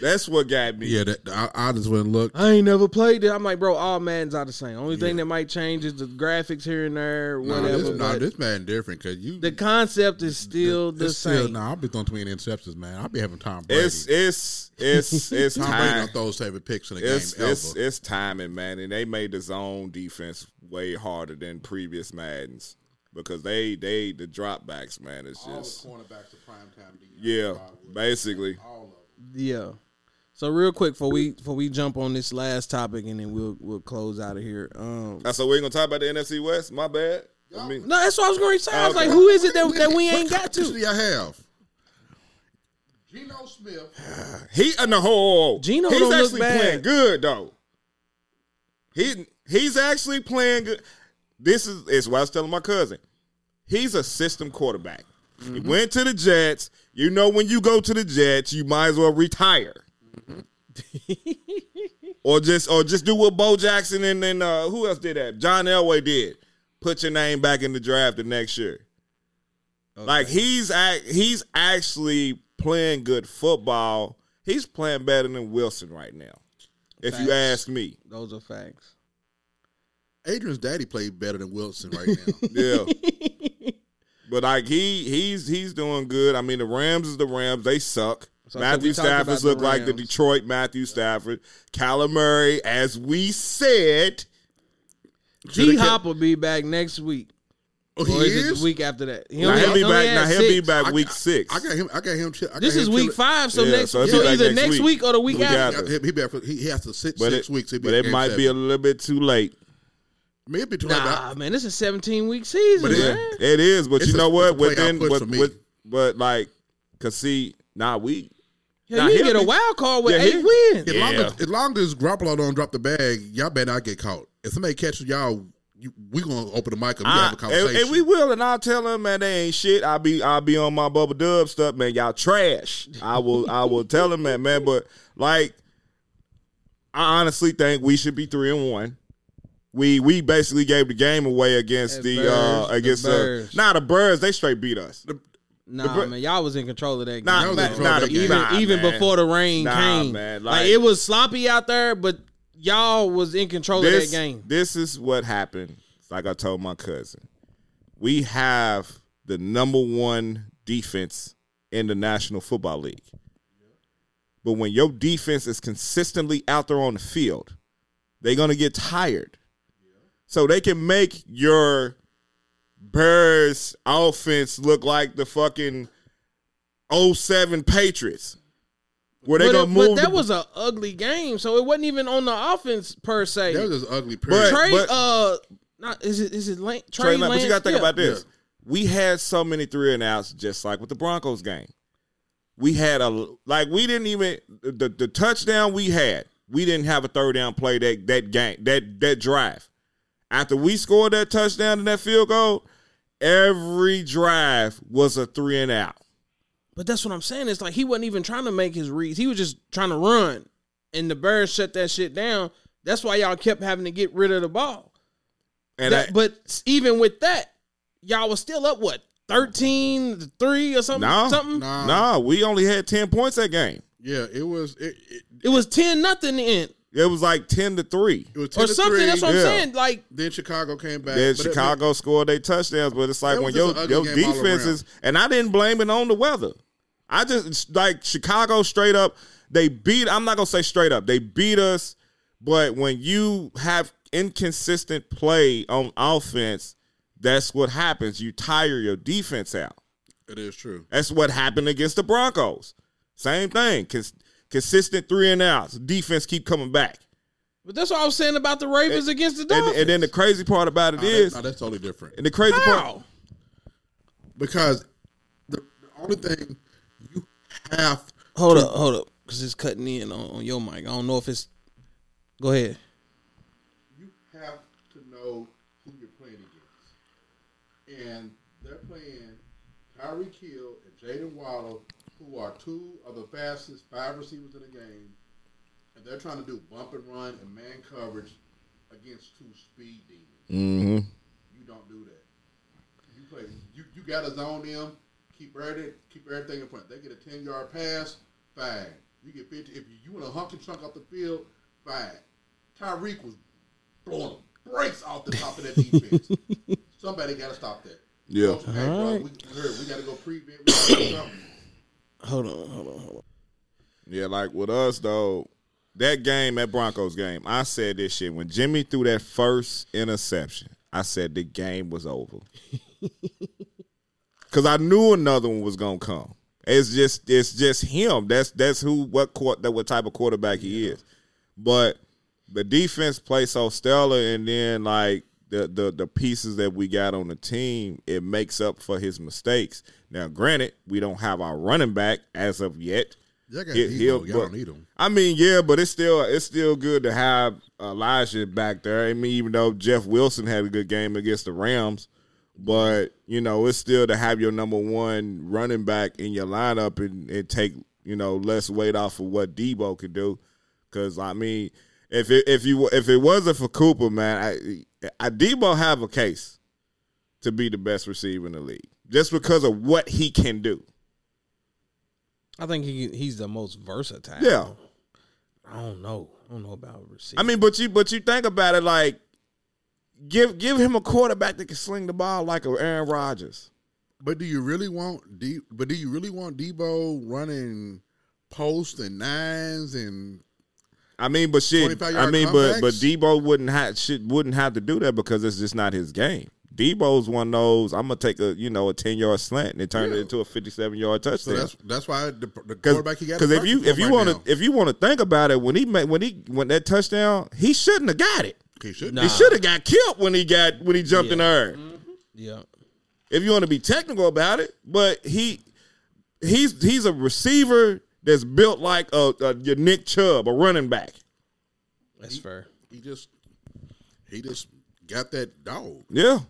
S2: That's what got me.
S3: yeah. That I, I just went and looked.
S1: I ain't never played it. I'm like, bro, all Madden's are the same. Only thing that might change is the graphics here and there, whatever.
S3: this, nah, this man different because you
S1: the concept is still the
S3: it's
S1: same.
S3: Still, nah, I'll be throwing too many interceptions, man. I'll be having Tom Brady.
S2: It's it's it's it's
S3: Tom Brady
S2: time.
S3: don't throw those type of picks in the
S2: It's
S3: game
S2: it's
S3: ever.
S2: it's timing, man, and they made the zone defense way harder than previous Maddens because they they the dropbacks, man. It's just
S3: cornerbacks are prime time.
S2: yeah, basically.
S1: Yeah. So real quick, before we before we jump on this last topic, and then we'll we'll close out of here. Um,
S2: So we ain't gonna talk about the NFC West. My bad. I mean,
S1: no, that's what I was going to say. I was
S2: Okay.
S1: like, who is it that, that we ain't got
S3: What do
S1: to?
S3: y'all have? Geno Smith.
S2: he uh, no, ho, ho, ho.
S1: Geno
S2: he's
S1: don't look
S2: actually
S1: bad.
S2: playing good though. He he's actually playing good. This is is what I was telling my cousin. He's a system quarterback. He
S1: Mm-hmm.
S2: went to the Jets. You know, when you go to the Jets, you might as well retire. or just or just do what Bo Jackson and then uh, who else did that? John Elway did. Put your name back in the draft the next year. Like he's act, he's actually playing good football. He's playing better than Wilson right now. If you ask me.
S1: Those are facts.
S3: Adrian's daddy played better than Wilson right now.
S2: Yeah. but like he he's he's doing good. I mean the Rams is the Rams. They suck.
S1: So,
S2: Matthew
S1: we talked
S2: Stafford
S1: about
S2: look like the Detroit Matthew Stafford. Kyler Murray, as we said,
S1: G Hop will be back next week.
S3: Oh, he
S1: Or is, it
S3: is.
S1: the week after that? He
S2: now
S1: only-
S2: he'll be back. Now he'll be back
S3: I-
S2: week
S3: I-
S2: six.
S3: I got him. I got him. I got
S1: This
S3: him
S1: is week
S3: chilling-
S1: five, so
S2: Yeah,
S1: next
S2: so
S1: so,
S2: he'll be back
S1: either
S2: next
S1: next
S2: week.
S1: week. or the week
S2: Week
S1: after.
S2: after.
S3: He'll be back for, he, he has to sit
S2: but
S3: six
S2: it,
S3: weeks.
S2: But it
S3: game
S2: might be a little bit too late.
S3: I mean, it'd be too
S1: Nah, man, this is a 17 week season,
S3: it-
S1: man.
S2: It is, but
S3: It's
S2: you know what?
S3: it's a playoff
S2: Within,
S3: push
S2: but,
S3: for me.
S2: with, but like, cause see, nah, we
S1: Yeah,
S2: Nah,
S1: you
S2: he'll
S1: get a wild card with
S2: Yeah,
S1: eight wins.
S3: As long
S2: Yeah.
S3: as, as long as Garoppolo don't drop the bag, y'all better not get caught. If somebody catches y'all, you, we gonna open the mic and we
S2: I-
S3: have a conversation.
S2: and, and we will, and I'll tell them, man, they ain't shit. I'll be, I'll be on my bubble Dub stuff, man. Y'all trash. I will, I will tell them that, man. But like, I honestly think we should be three and one. We we basically gave the game away against
S1: The
S2: the,
S1: Bears,
S2: uh
S1: the
S2: against the,
S1: Bears.
S2: nah the birds. They straight beat us.
S1: Nah,
S2: Bro-
S1: man, y'all was in control of that game.
S2: Nah,
S3: That
S2: man, nah, the-
S3: game.
S1: even
S2: nah,
S1: even before the rain came,
S2: man,
S1: like,
S2: like-
S1: it was sloppy out there, but y'all was in control
S2: this,
S1: of that game.
S2: This is what happened. Like I told my cousin, we have the number one defense in the National Football League. But when your defense is consistently out there on the field, they're gonna get tired. So they can make your Bears offense look like the fucking 07 Patriots. where they
S1: but,
S2: gonna
S1: it-
S2: move.
S1: but that
S2: the-
S1: was an ugly game, so it wasn't even on the offense per se.
S3: That was just ugly.
S2: But-
S3: Period.
S1: Trey,
S2: but-
S1: uh, not is it is it Lane? Trey,
S2: Trey Lance, but you got to think
S1: yeah.
S2: about this. We had so many three and outs, just like with the Broncos game. We had a like we didn't even the the touchdown we had. We didn't have a third down play that that game that that drive. After we scored that touchdown and that field goal, every drive was a three and out.
S1: But that's what I'm saying. It's like he wasn't even trying to make his reads. He was just trying to run, and the Bears shut that shit down. That's why y'all kept having to get rid of the ball.
S2: And
S1: That-
S2: I,
S1: but even with that, y'all was still up what 13 to 3 or something
S2: no,
S1: something
S3: Nah.
S2: no, we only had ten points that game.
S3: Yeah, it was. It, it,
S1: it was 10 nothing in
S2: It was like ten to three.
S3: it was 10
S1: or
S3: to
S1: something
S3: three.
S1: that's what
S2: Yeah.
S1: I'm saying like
S3: Then Chicago came back.
S2: Then
S3: But it-
S2: Chicago scored their touchdowns, but it's like
S3: That
S2: when
S3: was
S2: your
S3: just an ugly
S2: your
S3: game all
S2: defenses, and I didn't blame it on the weather. I just like Chicago straight up. They beat. I'm not gonna say straight up. They beat us, but when you have inconsistent play on offense, that's what happens. You tire your defense out.
S3: It is true.
S2: That's what happened against the Broncos. Same thing. Cons- consistent three and outs. Defense keep coming back.
S1: but that's what I was saying about the Ravens against the
S2: And,
S1: Dolphins.
S2: and then the crazy part about it
S3: Nah,
S2: is,
S3: that- nah, that's totally different.
S2: and the crazy part,
S3: Because the, the only thing you have
S1: Hold up, hold up, because it's cutting in on, on your mic. I don't know if it's. Go ahead.
S3: you have to know who you're playing against. And they're playing Tyreek Hill and Jaylen Waddle, who are two of the fastest five receivers in the game. And they're trying to do bump and run and man coverage against two speed demons.
S2: hmm
S3: You don't do that. You play. You, you got to zone them. Keep everything. Keep everything in front. They get a ten yard pass. Fine. You get fifty. If you, you want to hunk and chunk off the field, fine. Tyreek was blowing breaks off the top of that defense. Somebody got to stop that.
S2: Yeah.
S3: Coach, hey, bro, we, we got to go prevent. We gotta do something.
S1: Hold on, hold on, hold on.
S2: Yeah, like with us though, that game, that Broncos game, I said this shit when Jimmy threw that first interception. I said the game was over because I knew another one was gonna come. It's just, it's just him. That's that's who what court that what type of quarterback he is. But the defense plays so stellar, and then like the the the pieces that we got on the team, it makes up for his mistakes. Now, granted, we don't have our running back as of yet.
S3: Y'all got
S2: He- he'll-
S3: Y'all
S2: but-
S3: need him.
S2: I mean, yeah, but it's still it's still good to have Elijah back there. I mean, even though Jeff Wilson had a good game against the Rams, but you know, it's still to have your number one running back in your lineup and, and take you know less weight off of what Deebo could do. Because I mean, if it, if you if it wasn't for Cooper, man, I, I Deebo have a case to be the best receiver in the league just because of what he can do.
S1: I think he he's the most versatile.
S2: Yeah.
S1: I don't know. I don't know about receiver.
S2: I mean, but you but you think about it like give give him a quarterback that can sling the ball like a Aaron Rodgers.
S3: But do you really want D? But do you really want Deebo running post and nines and
S2: I mean, but shit. I mean, but but? Deebo wouldn't have shit wouldn't have to do that because it's just not his game. Deebo's one of those. I'm gonna take a you know a ten yard slant and turn it
S3: Yeah.
S2: into a fifty seven yard
S3: so
S2: touchdown.
S3: that's that's why the, the
S2: Because
S3: quarterback he got. is
S2: if you if you
S3: right
S2: want to if you want to think about it when he made when he when that touchdown he shouldn't have got it.
S3: he should
S1: Nah.
S2: He should have got killed when he got when he jumped in the air. Mm-hmm.
S1: yeah.
S2: if you want to be technical about it. But he he's he's a receiver that's built like a, a your Nick Chubb, a running back.
S1: That's fair.
S3: he just he just got that dog.
S2: Yeah.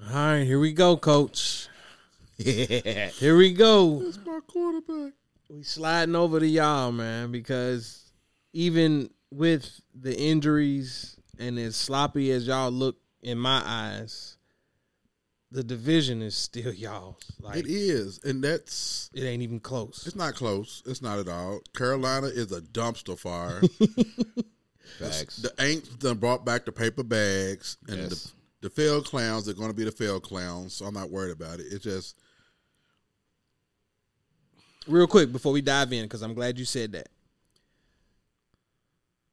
S1: All right, here we go, coach. Yeah. Here we go.
S3: That's my quarterback.
S1: We sliding over to y'all, man, because even with the injuries and as sloppy as y'all look in my eyes, the division is still y'all's. Like
S3: It is, and that's
S1: it ain't even close.
S3: it's not close. It's not at all. Carolina is a dumpster fire.
S5: Facts.
S3: the Aints done brought back the paper bags, and
S5: Yes.
S3: the the failed clowns are going to be the failed clowns. So I'm not worried about it. It's just
S1: Real quick before we dive in, because I'm glad you said that.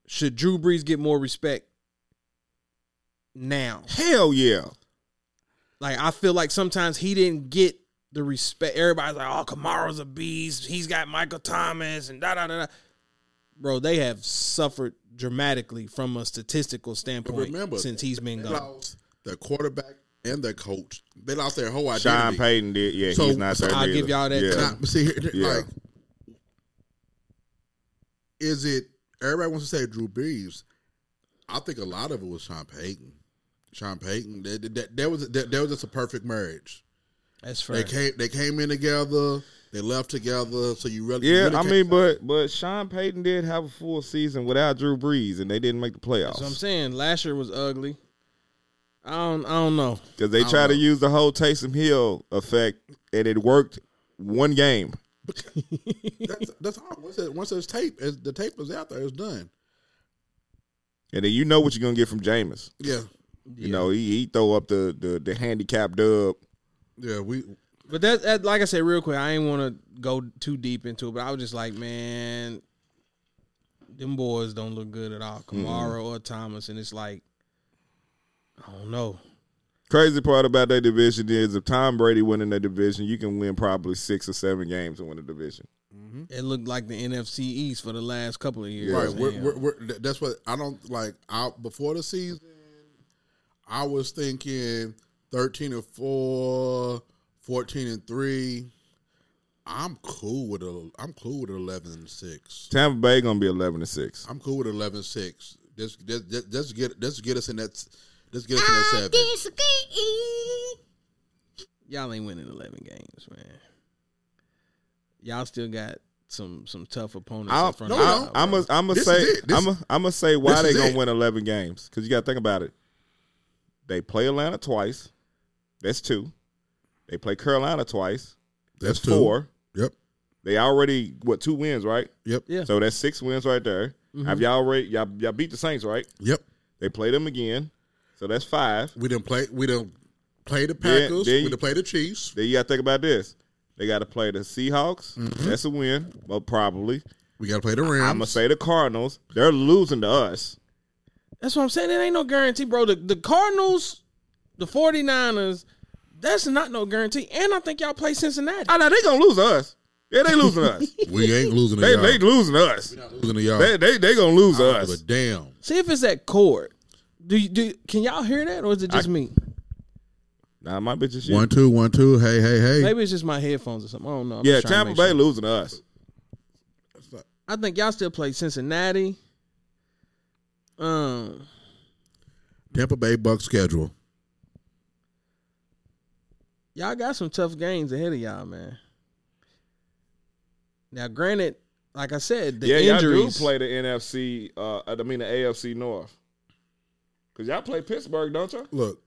S1: Should Drew Brees get more respect now?
S2: Hell yeah.
S1: Like I feel like sometimes he didn't get the respect. Everybody's like, "Oh, Kamara's a beast. He's got Michael Thomas and da da da." da. Bro, they have suffered dramatically from a statistical standpoint
S3: remember,
S1: since he's been gone.
S3: The quarterback and the coach. They lost their whole identity. Sean.
S2: Payton did. Yeah,
S3: So-
S2: he's not
S3: so.
S1: I'll
S2: neither.
S1: give y'all that
S2: Yeah.
S1: too.
S3: But see, here,
S2: Yeah.
S3: like, is it? Everybody wants to say Drew Brees. I think a lot of it was Sean Payton. Sean Payton. That, that, that was that, that was just a perfect marriage.
S1: That's
S3: They came they came in together. They left together. So you really
S2: Yeah,
S3: really
S2: I mean, but but Sean Payton did have a full season without Drew Brees, and they didn't make the playoffs
S1: That's what I'm saying. Last year was ugly. I don't. I don't know.
S2: because they
S3: I don't
S2: tried to use the whole Taysom Hill effect, and it worked one game.
S3: that's that's all. Once it, once it's tape, as the tape is out there, it's done.
S2: And then you know what you're gonna get from Jameis.
S3: Yeah,
S2: You know, he, he throw up the the the handicap dub.
S3: yeah. We
S1: But that, that like I said, real quick, I ain't want to go too deep into it. But I was just like, man, them boys don't look good at all, Kamara or Thomas, and it's like, I don't know.
S2: Crazy part about that division is if Tom Brady win in that division, you can win probably six or seven games and win the division. Mm-hmm.
S1: It looked like the NFC East for the last couple of years.
S3: right. We're, we're, we're, that's what I don't like. Out before the season, I was thinking thirteen and four, 14 and three. I'm cool with a. I'm cool with eleven and six.
S2: Tampa Bay gonna be eleven and six.
S3: I'm cool with 11 and 6. Let's, let's, let's get let's get us in that. Let's get us in that seven.
S4: disagree.
S1: Y'all ain't winning eleven games, man. Y'all still got some some tough opponents
S2: I'm,
S1: in front
S3: no,
S1: of
S3: we
S1: y'all.
S2: I'm gonna I'm say
S3: is it. This-
S2: I'm gonna I'm gonna say why they gonna
S3: it.
S2: win eleven games because you got to think about it. They play Atlanta twice. That's two. They play Carolina twice.
S3: That's two.
S2: four.
S3: Yep.
S2: They already what two wins, right?
S3: Yep.
S1: Yeah.
S2: So that's six wins right there. Have y'all already y'all, y'all beat the Saints, right?
S3: Yep.
S2: They play them again. So that's five.
S3: We didn't play. We didn't play the Packers.
S2: then
S3: we didn't play the Chiefs.
S2: Then you got to think about this. They got to play the Seahawks.
S3: Mm-hmm.
S2: That's a win, well, probably.
S3: We got to play the Rams.
S2: I'm gonna say the Cardinals. They're losing to us.
S1: That's what I'm saying. It ain't no guarantee, bro. The, the Cardinals, the 49ers, that's not no guarantee. And I think y'all play Cincinnati.
S2: I know they gonna lose us. Yeah, they losing us.
S3: we ain't losing to
S2: They
S3: y'all.
S2: they losing to us.
S3: losing to y'all.
S2: They they they gonna lose
S3: I
S2: us.
S3: give a damn.
S1: See if it's at court. Do you do? Can y'all hear that, or is it just
S2: I-
S1: me?
S2: Nah, my bitch is shit.
S3: One two one two. Hey hey hey.
S1: Maybe it's just my headphones or something. I don't know. I'm
S2: yeah,
S1: just trying
S2: Tampa Bay
S1: sure.
S2: losing us.
S1: I think y'all still play Cincinnati. Um,
S3: Tampa Bay Bucks schedule.
S1: y'all got some tough games ahead of y'all, man. Now, granted, like I said, the
S2: yeah, y'all do play the NFC. Uh, I mean the AFC North. Cause y'all play Pittsburgh, don't y'all?
S3: Look,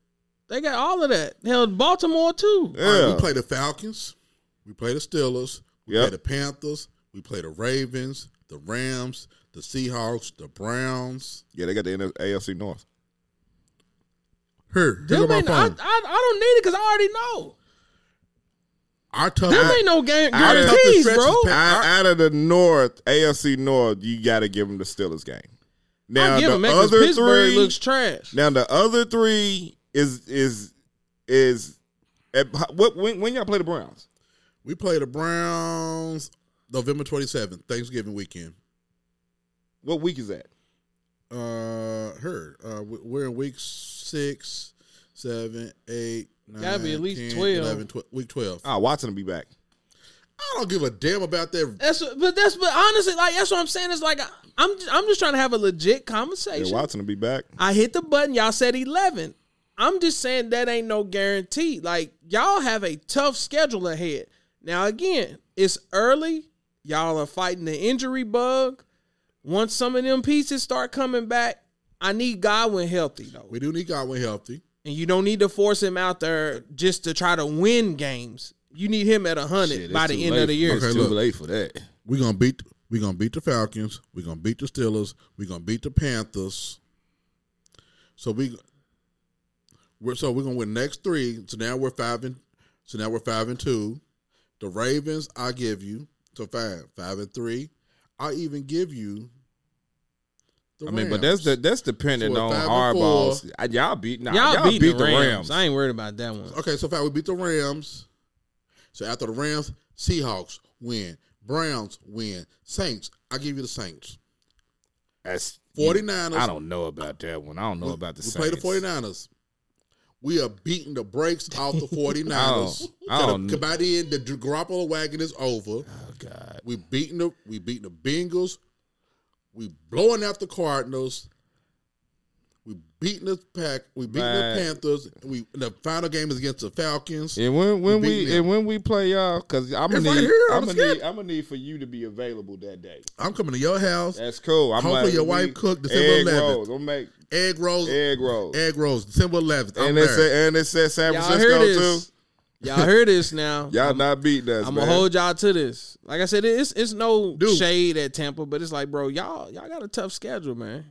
S1: They got all of that. Hell, Baltimore too.
S2: Yeah.
S3: all right, we play the Falcons. We play the Steelers. We
S2: Yep.
S3: play the Panthers. We play the Ravens, the Rams, the Seahawks, the Browns.
S2: yeah, they got the NF- AFC North.
S3: Here, here
S1: Them
S3: go my
S1: ain't, I,
S3: phone.
S1: I, I don't need it because I already know.
S3: Our tough.
S1: Them ain't no ga-
S2: I-
S1: guarantees,
S3: toughest
S1: bro.
S3: stretches
S2: Out, out of the North, AFC North, you got to give them the Steelers game. Now
S1: give
S2: the
S1: them that 'cause
S2: other
S1: Pittsburgh
S2: three,
S1: looks trash.
S2: now the other three is is is at, what when, when y'all play the Browns?
S3: we play the Browns November twenty seventh, Thanksgiving weekend.
S2: What week is that?
S3: Uh, her. Uh, we- we're in week six, seven, eight, nine,
S1: Gotta be at least
S3: 10,
S1: 12.
S3: 11, 12, week twelve.
S2: Oh, Watson will be back.
S3: I don't give a damn about that.
S1: That's but that's but honestly, like that's what I'm saying. It's like I'm I'm just trying to have a legit
S2: Yeah,
S1: conversation.
S2: Watson will be back.
S1: I hit the button. Y'all said 11. I'm just saying that ain't no guarantee. Like y'all have a tough schedule ahead. Now again, it's early. Y'all are fighting the injury bug. Once some of them pieces start coming back, I need Godwin healthy though.
S3: We do need Godwin healthy.
S1: And you don't need to force him out there just to try to win games. You need him at 100 by the end of the year.
S3: Okay, look.
S2: late for that.
S3: We're gonna beat we're gonna beat the Falcons, we're gonna beat the Steelers, we're gonna beat the Panthers. So we we're so we're gonna win the next three. So now we're five and so now we're five and two. The Ravens, I give you so five, five and three. I even give you the
S2: I mean, but that's the, that's dependent
S3: So
S2: on
S3: at five and
S2: Hardball's. Uh, Y'all beat nah,
S1: Y'all,
S2: y'all,
S1: beat,
S2: beat
S1: the Rams. I ain't worried about that one.
S3: Okay, so far we beat the Rams. So after the Rams, Seahawks win, Browns win, Saints. I give you the Saints.
S5: That's
S3: 49ers.
S5: I don't know about that one. I don't know about the
S3: we
S5: Saints.
S3: play the 49ers. We are beating the brakes off the 49ers.
S5: I don't- I don't-
S3: the- by the end, the Garoppolo wagon is over.
S5: Oh God.
S3: We beating the we beating the Bengals. We blowing out the Cardinals. We beating the pack. We beating
S5: Man.
S3: the Panthers. We the final game is against the Falcons.
S5: And when when
S3: We
S5: we, and when we play y'all, because I'm gonna
S3: It's right
S5: need I'm
S3: the
S5: gonna need. I'm gonna need for you to be available that day.
S3: I'm coming to your house.
S5: That's cool. I'm
S3: Hopefully
S5: like,
S3: your wife cooked December 11th.
S5: rolls. I'm make
S3: Egg rolls.
S5: egg rolls.
S3: Egg rolls. December 11th. I'm
S2: And it
S3: there.
S2: said, and it said San
S1: Y'all
S2: Francisco too.
S1: This? Y'all hear this now?
S2: Y'all not beating us.
S1: I'm
S2: man.
S1: gonna hold y'all to this. Like I said, it's it's no
S3: Dude.
S1: shade at Tampa, but it's like, bro, y'all y'all got a tough schedule, man.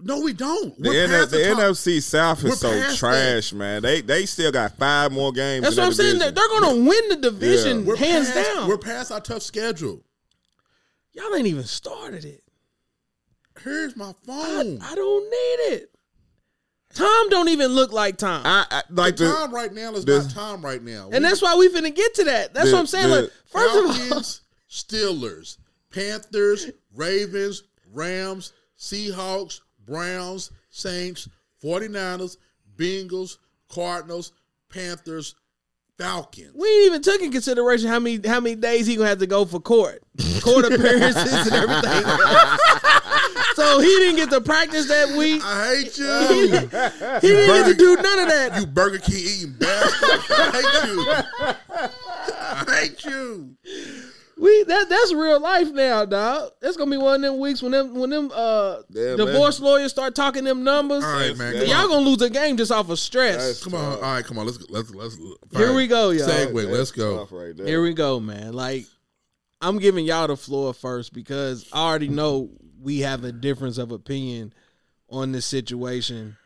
S3: no, we don't.
S2: The,
S3: We're
S2: N-
S3: past
S2: the NFC South
S3: We're
S2: is so
S3: past
S2: trash, man. They they still got five more games.
S1: That's
S2: in
S1: what I'm
S2: that
S1: saying. They're, gonna win the division
S2: Yeah.
S3: We're
S1: hands
S3: past,
S1: down.
S3: We're past our tough schedule.
S1: y'all ain't even started it.
S3: Here's my
S1: I,
S3: phone.
S1: I don't need it. Tom don't even look like Tom.
S2: I, I like
S3: the
S2: the
S3: time right now is
S2: the-
S3: not Tom right now.
S1: and that's why we finna get to that. That's
S2: The-
S1: what I'm saying.
S2: the
S1: like, first of all,
S3: Steelers, Panthers, Ravens, Rams, Seahawks, Browns, Saints, 49ers, Bengals, Cardinals, Panthers, Falcons.
S1: we ain't even took in consideration how many how many days he gonna have to go for court, court appearances and everything. so he didn't get to practice that week.
S3: I hate you.
S1: He didn't get to do none of that.
S3: you Burger King eating bastard. I hate you. I hate you.
S1: We that that's real life now, dog. That's gonna be one of them weeks when them when them uh
S2: Yeah,
S1: divorce lawyers start talking them numbers.
S3: All right, man.
S1: Y'all
S3: on.
S1: gonna lose a game just off of stress.
S2: That's
S3: Come on. All right, come on. Let's let's let's.
S1: Here we go, y'all.
S3: Segue. Let's go.
S2: Right there.
S1: Here we go, man. Like I'm giving y'all the floor first because I already know we have a difference of opinion on this situation.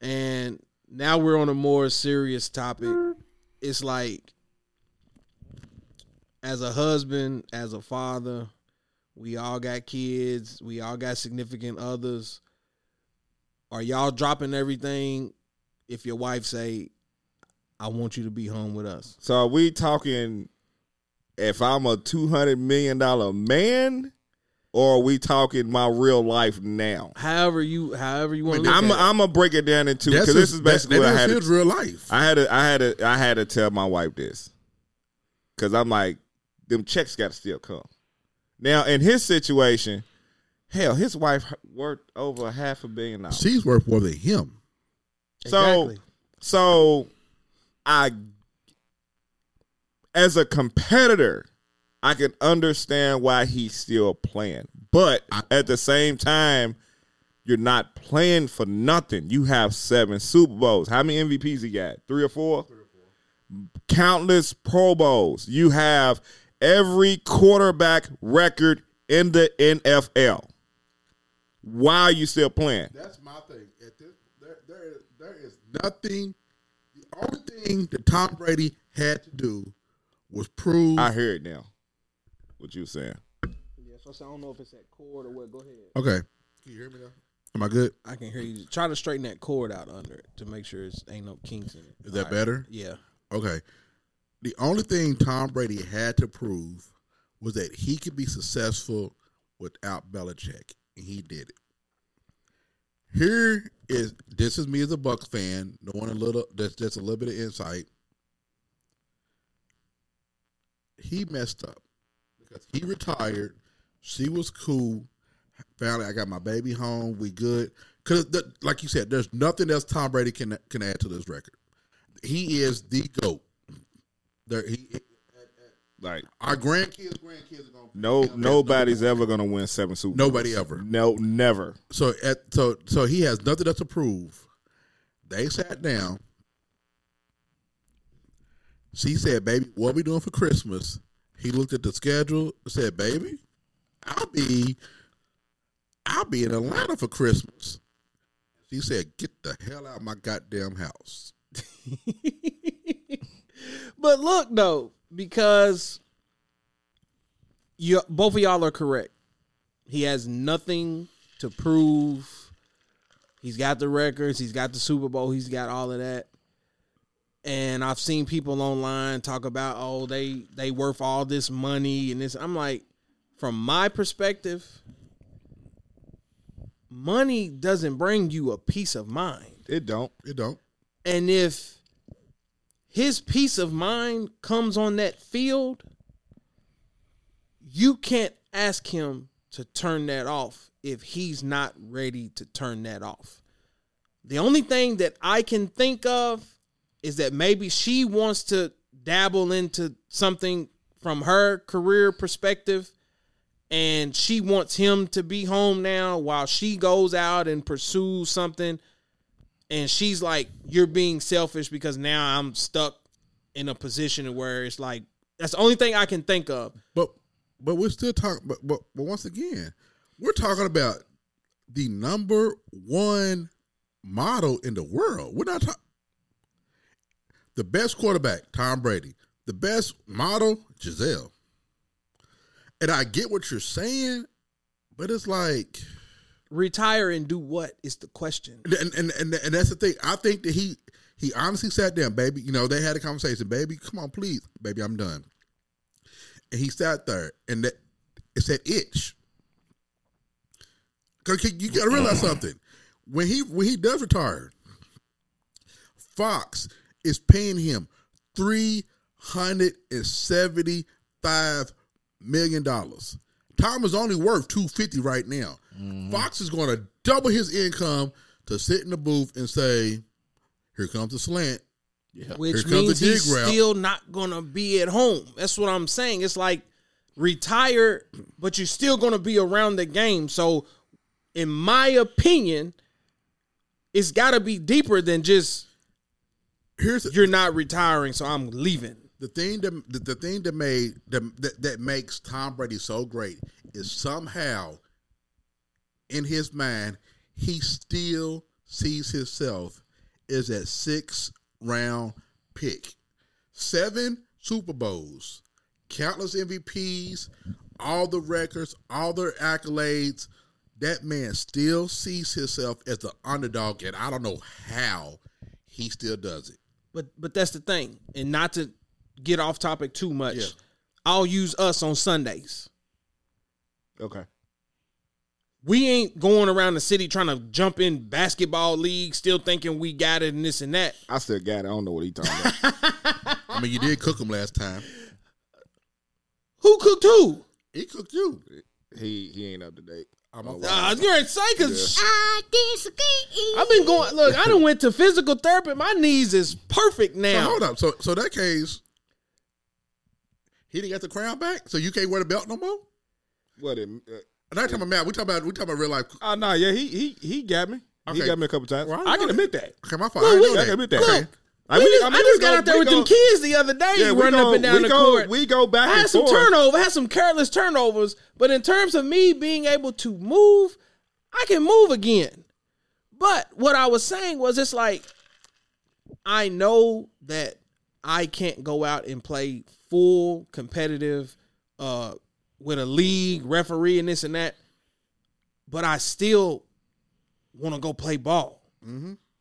S1: And now we're on a more serious topic. It's like as a husband, as a father, we all got kids, we all got significant others. Are y'all dropping everything if your wife say I want you to be home with us?
S2: So are we talking if I'm a two hundred million dollar man, or are we talking my real life now?
S1: however you however you want to
S2: I'm
S1: look at.
S2: I'm gonna break it down into because this is basically
S3: that,
S2: what I had.
S3: is
S2: To,
S3: real life.
S2: I had to I had to I had to tell my wife this because I'm like them checks got to still come. Now in his situation, hell, his wife worked over a half a billion dollars.
S3: She's worth more than him.
S2: So
S1: Exactly.
S2: so I as a competitor, I can understand why he's still playing. But at the same time, you're not playing for nothing. You have seven Super Bowls. How many MVPs he got? Three or four? Countless Pro Bowls. You have every quarterback record in the NFL. Why are you still playing?
S3: That's my thing. At this, there, there, is, there is nothing. The only thing that Tom Brady had to do was prove.
S2: I hear it now. What you saying?
S1: Yeah, so I don't know if it's that cord or what. Go ahead.
S3: okay. Can you hear me now? Am I good?
S1: I can hear you. Try to straighten that cord out under it to make sure it's ain't no kinks in it.
S3: Is that
S1: All right.
S3: better?
S1: Yeah.
S3: Okay. The only thing Tom Brady had to prove was that he could be successful without Belichick, and he did it. Here is this is me as a Bucks fan, knowing a little that's just a little bit of insight. He messed up because he retired. She was cool. Finally, I got my baby home. We good. Because, like you said, there's nothing else Tom Brady can can add to this record. He is the goat. There, he,
S2: Like
S3: our grandkids, grandkids are gonna.
S2: no, nobody's ever gonna win seven Super.
S3: Nobody ever.
S2: No, never.
S3: So at so so he has nothing else to prove. They sat down. She said, "Baby, what are we doing for Christmas?" He looked at the schedule. Said, "Baby, I'll be, I'll be in Atlanta for Christmas." She said, "Get the hell out of my goddamn house."
S1: But look though, because you both of y'all are correct. He has nothing to prove. He's got the records. He's got the Super Bowl. He's got all of that. And I've seen people online talk about oh they they worth all this money and this. I'm like, from my perspective, money doesn't bring you a peace of mind.
S2: It don't.
S3: It don't.
S1: And if his peace of mind comes on that field, you can't ask him to turn that off if he's not ready to turn that off. The only thing that I can think of is that maybe she wants to dabble into something from her career perspective and she wants him to be home now while she goes out and pursues something and she's like you're being selfish because now I'm stuck in a position where it's like that's the only thing I can think of.
S3: But but we're still talking. But, but but once again, we're talking about the number one model in the world. We're not talking the best quarterback, Tom Brady. The best model, Gisele. And I get what you're saying, but it's like,
S1: Retire and do what is the question.
S3: and and and, and that's the thing. I think that he he honestly sat down, baby. You know, they had a conversation, baby. Come on, please, baby, I'm done. And he sat there, and that it's that itch. Cause you got to realize something. When he when he does retire, Fox is paying him three hundred and seventy five million dollars. Tom is only worth two fifty right now. Mm-hmm. Fox is going to double his income to sit in the booth and say, "Here comes the slant."
S1: Which means he's
S3: route.
S1: still not gonna be at home. That's what I'm saying. It's like retire, but you're still gonna be around the game. So, in my opinion, it's got to be deeper than just
S3: Here's
S1: you're not retiring, so I'm leaving.
S3: the thing that the, the thing that made that, that that makes Tom Brady so great is somehow in his mind he still sees himself as a six round pick, seven Super Bowls, countless MVPs, all the records, all the accolades. That man still sees himself as the underdog, and I don't know how he still does it.
S1: But but that's the thing, and not to get off topic too much.
S3: Yeah.
S1: I'll use us on Sundays.
S2: Okay.
S1: We ain't going around the city trying to jump in basketball leagues, still thinking we got it and this and that.
S2: I still got it. I don't know what he talking about.
S3: I mean, you did cook him last time.
S1: Who cooked who?
S3: He cooked you.
S2: he he ain't up to date.
S3: I'm a-
S1: Uh, I was going to say because
S4: I disagree.
S1: I've been going. Look, I done went to physical therapy. My knees is perfect
S3: So
S1: now.
S3: hold up. So so that case, he didn't get the crown back. So you can't wear the belt no more.
S2: What? It, uh,
S3: I'm not talking about Matt. We talking about we talking about real life.
S2: oh no, yeah, he he he got me. He got me a couple times.
S3: Well, I
S2: I can
S3: know
S2: admit that.
S3: Okay, my fault.
S1: Look,
S3: I
S1: we-
S3: didn't know
S2: I can admit that.
S1: Look,
S2: I, mean,
S1: just-
S2: I
S1: I, just got
S2: go-
S1: out there with
S2: go-
S1: them kids the other day,
S2: Yeah,
S1: running
S2: go,
S1: up and down the
S2: go,
S1: court.
S2: We go back
S1: I had some
S2: forth.
S1: turnover, I had some careless turnovers, but in terms of me being able to move, I can move again. But what I was saying was it's like I know that I can't go out and play full competitive uh with a league referee and this and that, but I still want to go play ball.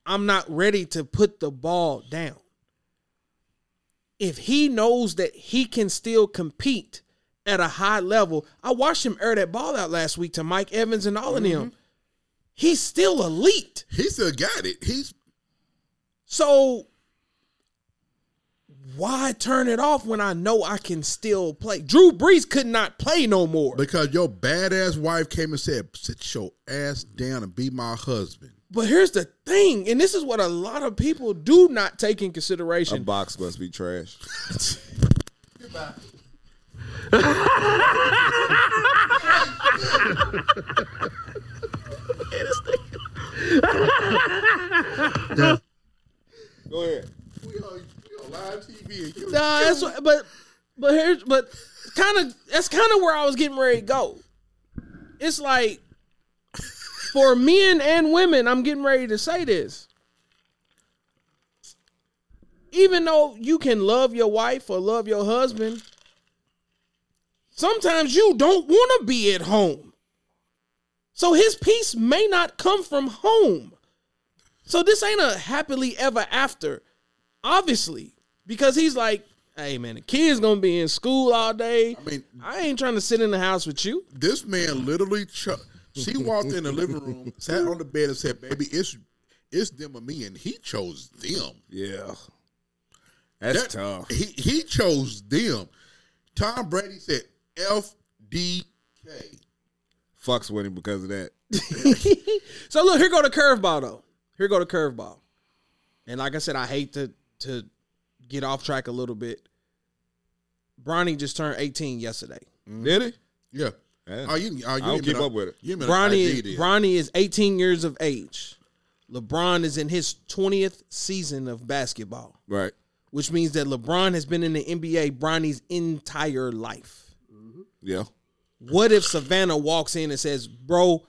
S1: I'm not ready to put the ball down if he knows that he can still compete at a high level, I watched him air that ball out last week to Mike Evans and all of them. Mm-hmm. He's still elite.
S3: He still got it. He's
S1: So why turn it off when I know I can still play? Drew Brees could not play no more.
S3: Because your badass wife came and said, "Sit your ass down and be my husband."
S1: Here's the thing, and this is what a lot of people do not take in consideration.
S2: A box must be trash. Go ahead.
S3: We on, we on live TV. And
S1: Nah, that's what, but but here's but kind of that's kind of where I was getting ready to go. It's like for men and women, I'm getting ready to say this. Even though you can love your wife or love your husband, sometimes you don't want to be at home. So his peace may not come from home. So this ain't a happily ever after. Obviously, because he's like, hey man, the kid's gonna be in school all day.
S3: I mean,
S1: I ain't trying to sit in the house with you.
S3: this man literally. Ch- she walked in the living room, sat on the bed, and said, "Baby, it's it's them or me," and he chose them.
S2: Yeah. That's
S3: That-
S2: tough.
S3: He he chose them. Tom Brady said FDK.
S2: Fucks with him because of that.
S1: So look, here go the curveball though. Here go the curveball. And like I said, I hate to to get off track a little bit. Bronny just turned 18 yesterday. Mm-hmm.
S2: Did he?
S3: Yeah.
S2: Yeah.
S3: Oh, you, oh, you
S2: I don't keep
S3: been
S2: up with it.
S3: You ain't
S1: Bronny,
S3: on
S1: Bronny is 18 years of age. LeBron is in his 20th season of basketball,
S2: Right.
S1: which means that LeBron has been in the NBA Bronny's entire life. Mm-hmm.
S2: Yeah.
S1: What if Savannah walks in and says, "Bro,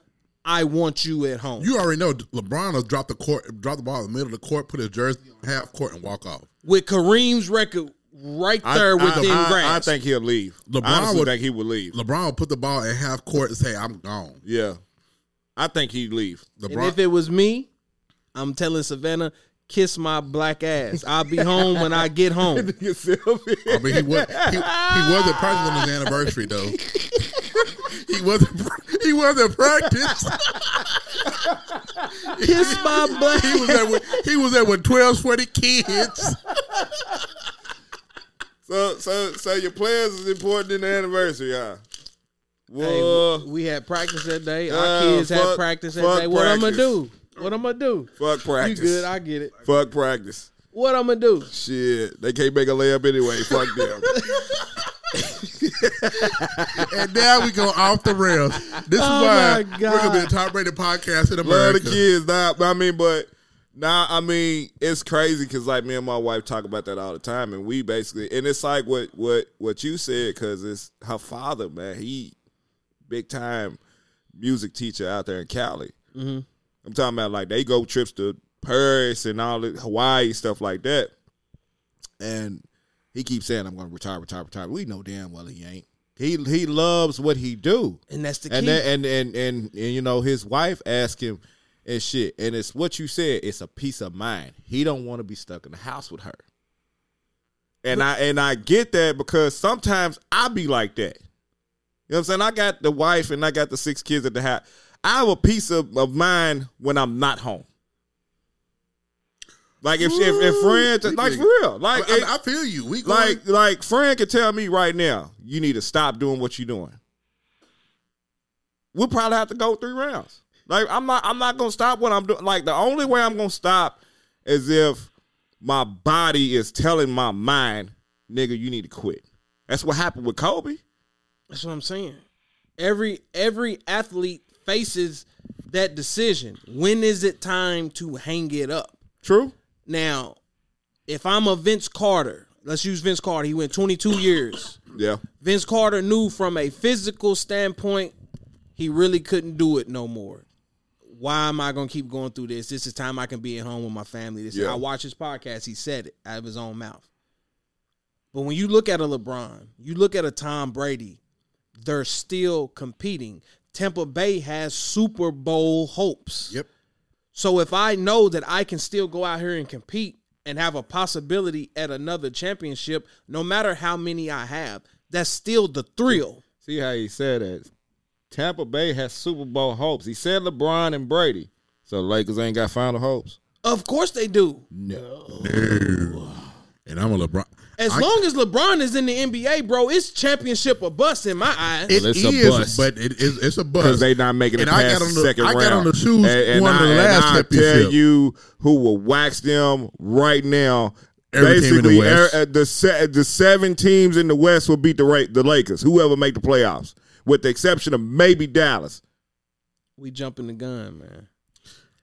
S1: I want you at home."
S3: You already know LeBron will drop the court, drop the ball in the middle of the court, put his jersey on half court, and walk off.
S1: with Kareem's record right there
S2: I,
S1: within
S2: I,
S1: grasp.
S2: I think he'll leave.
S3: LeBron
S2: I honestly
S3: would-
S2: think he would leave.
S3: LeBron will put the ball in half court and say, "I'm gone."
S2: yeah. I think he'd leave.
S1: and
S3: LeBron,
S1: if it was me, I'm telling Savannah, kiss my black ass. I'll be home when I get home.
S3: I mean, he was he, he wasn't practice on his anniversary though. he wasn't he wasn't practice.
S1: kiss my black.
S3: He was there with he was there with twelve sweaty kids.
S2: So, so, so your players is important in the anniversary, huh?
S1: Hey,
S2: Well,
S1: we had practice that day. Our
S2: Uh,
S1: kids had practice that
S2: fuck
S1: day. What I'm gonna do? What I'm gonna do?
S2: fuck practice.
S1: You
S2: practice.
S1: good? I get it.
S2: fuck practice.
S1: What I'm gonna do?
S2: Shit, they can't make a layup anyway. Fuck them.
S3: And now we go off the rails. This is
S1: Oh
S3: why we're gonna be the top rated podcast in
S2: Love
S3: America.
S2: the kids. Nah, I mean, but now I mean, it's crazy because like me and my wife talk about that all the time, and we basically, and it's like what what what you said because it's her father, man. He big time music teacher out there in Cali.
S1: Mm-hmm.
S2: I'm talking about like they go trips to Paris and all the Hawaii stuff like that, and he keeps saying, "I'm going to retire, retire, retire." We know damn well he ain't. He he loves what he do
S1: And that's the
S2: and,
S1: key.
S2: that, and and and and you know his wife asked him and shit, and it's what you said. It's a peace of mind. He don't want to be stuck in the house with her, and I and I get that because sometimes I be like that. You know what I'm saying? I got the wife and I got the six kids at the house. I have a peace of, of mind when I'm not home. Like if if, if friends like for real, like
S3: I,
S2: it-
S3: I feel you. We going,
S2: like like Fran could tell me right now, you need to stop doing what you're doing. We'll probably have to go three rounds. Like I'm not I'm not gonna stop what I'm doing. Like the only way I'm gonna stop is if my body is telling my mind, nigga, you need to quit. That's what happened with Kobe.
S1: That's what I'm saying. Every every athlete faces that decision. When is it time to hang it up?
S2: True.
S1: Now, if I'm a Vince Carter, let's use Vince Carter. He went 22 years.
S2: Yeah.
S1: Vince Carter knew from a physical standpoint, he really couldn't do it no more. Why am I gonna keep going through this? This is time I can be at home with my family. This
S2: Yeah.
S1: I watch his podcast. He said it out of his own mouth. But when you look at a LeBron, you look at a Tom Brady, they're still competing. Tampa Bay has Super Bowl hopes.
S3: Yep.
S1: So if I know that I can still go out here and compete and have a possibility at another championship, no matter how many I have, that's still the thrill.
S2: See how he said that. Tampa Bay has Super Bowl hopes. He said LeBron and Brady. So Lakers ain't got final hopes.
S1: Of course they do. No. no.
S3: And I'm a LeBron.
S1: As
S3: I-
S1: long as LeBron is in the NBA, bro, it's championship or bust in my eyes.
S3: It
S2: Well, it's a
S3: is,
S2: bust.
S3: but it is it's a
S2: bus.
S3: because
S2: they not making it
S3: And I got on
S2: the
S3: the-
S2: second
S3: I
S2: round.
S3: got on the shoes one of the last
S2: and I tell you who will wax them right now.
S3: Every team in the
S2: Basically,
S3: West.
S2: er- uh, the se- the seven teams in the West will beat the Ra- the Lakers. Whoever make the playoffs, with the exception of maybe Dallas.
S1: we jumping the gun, man.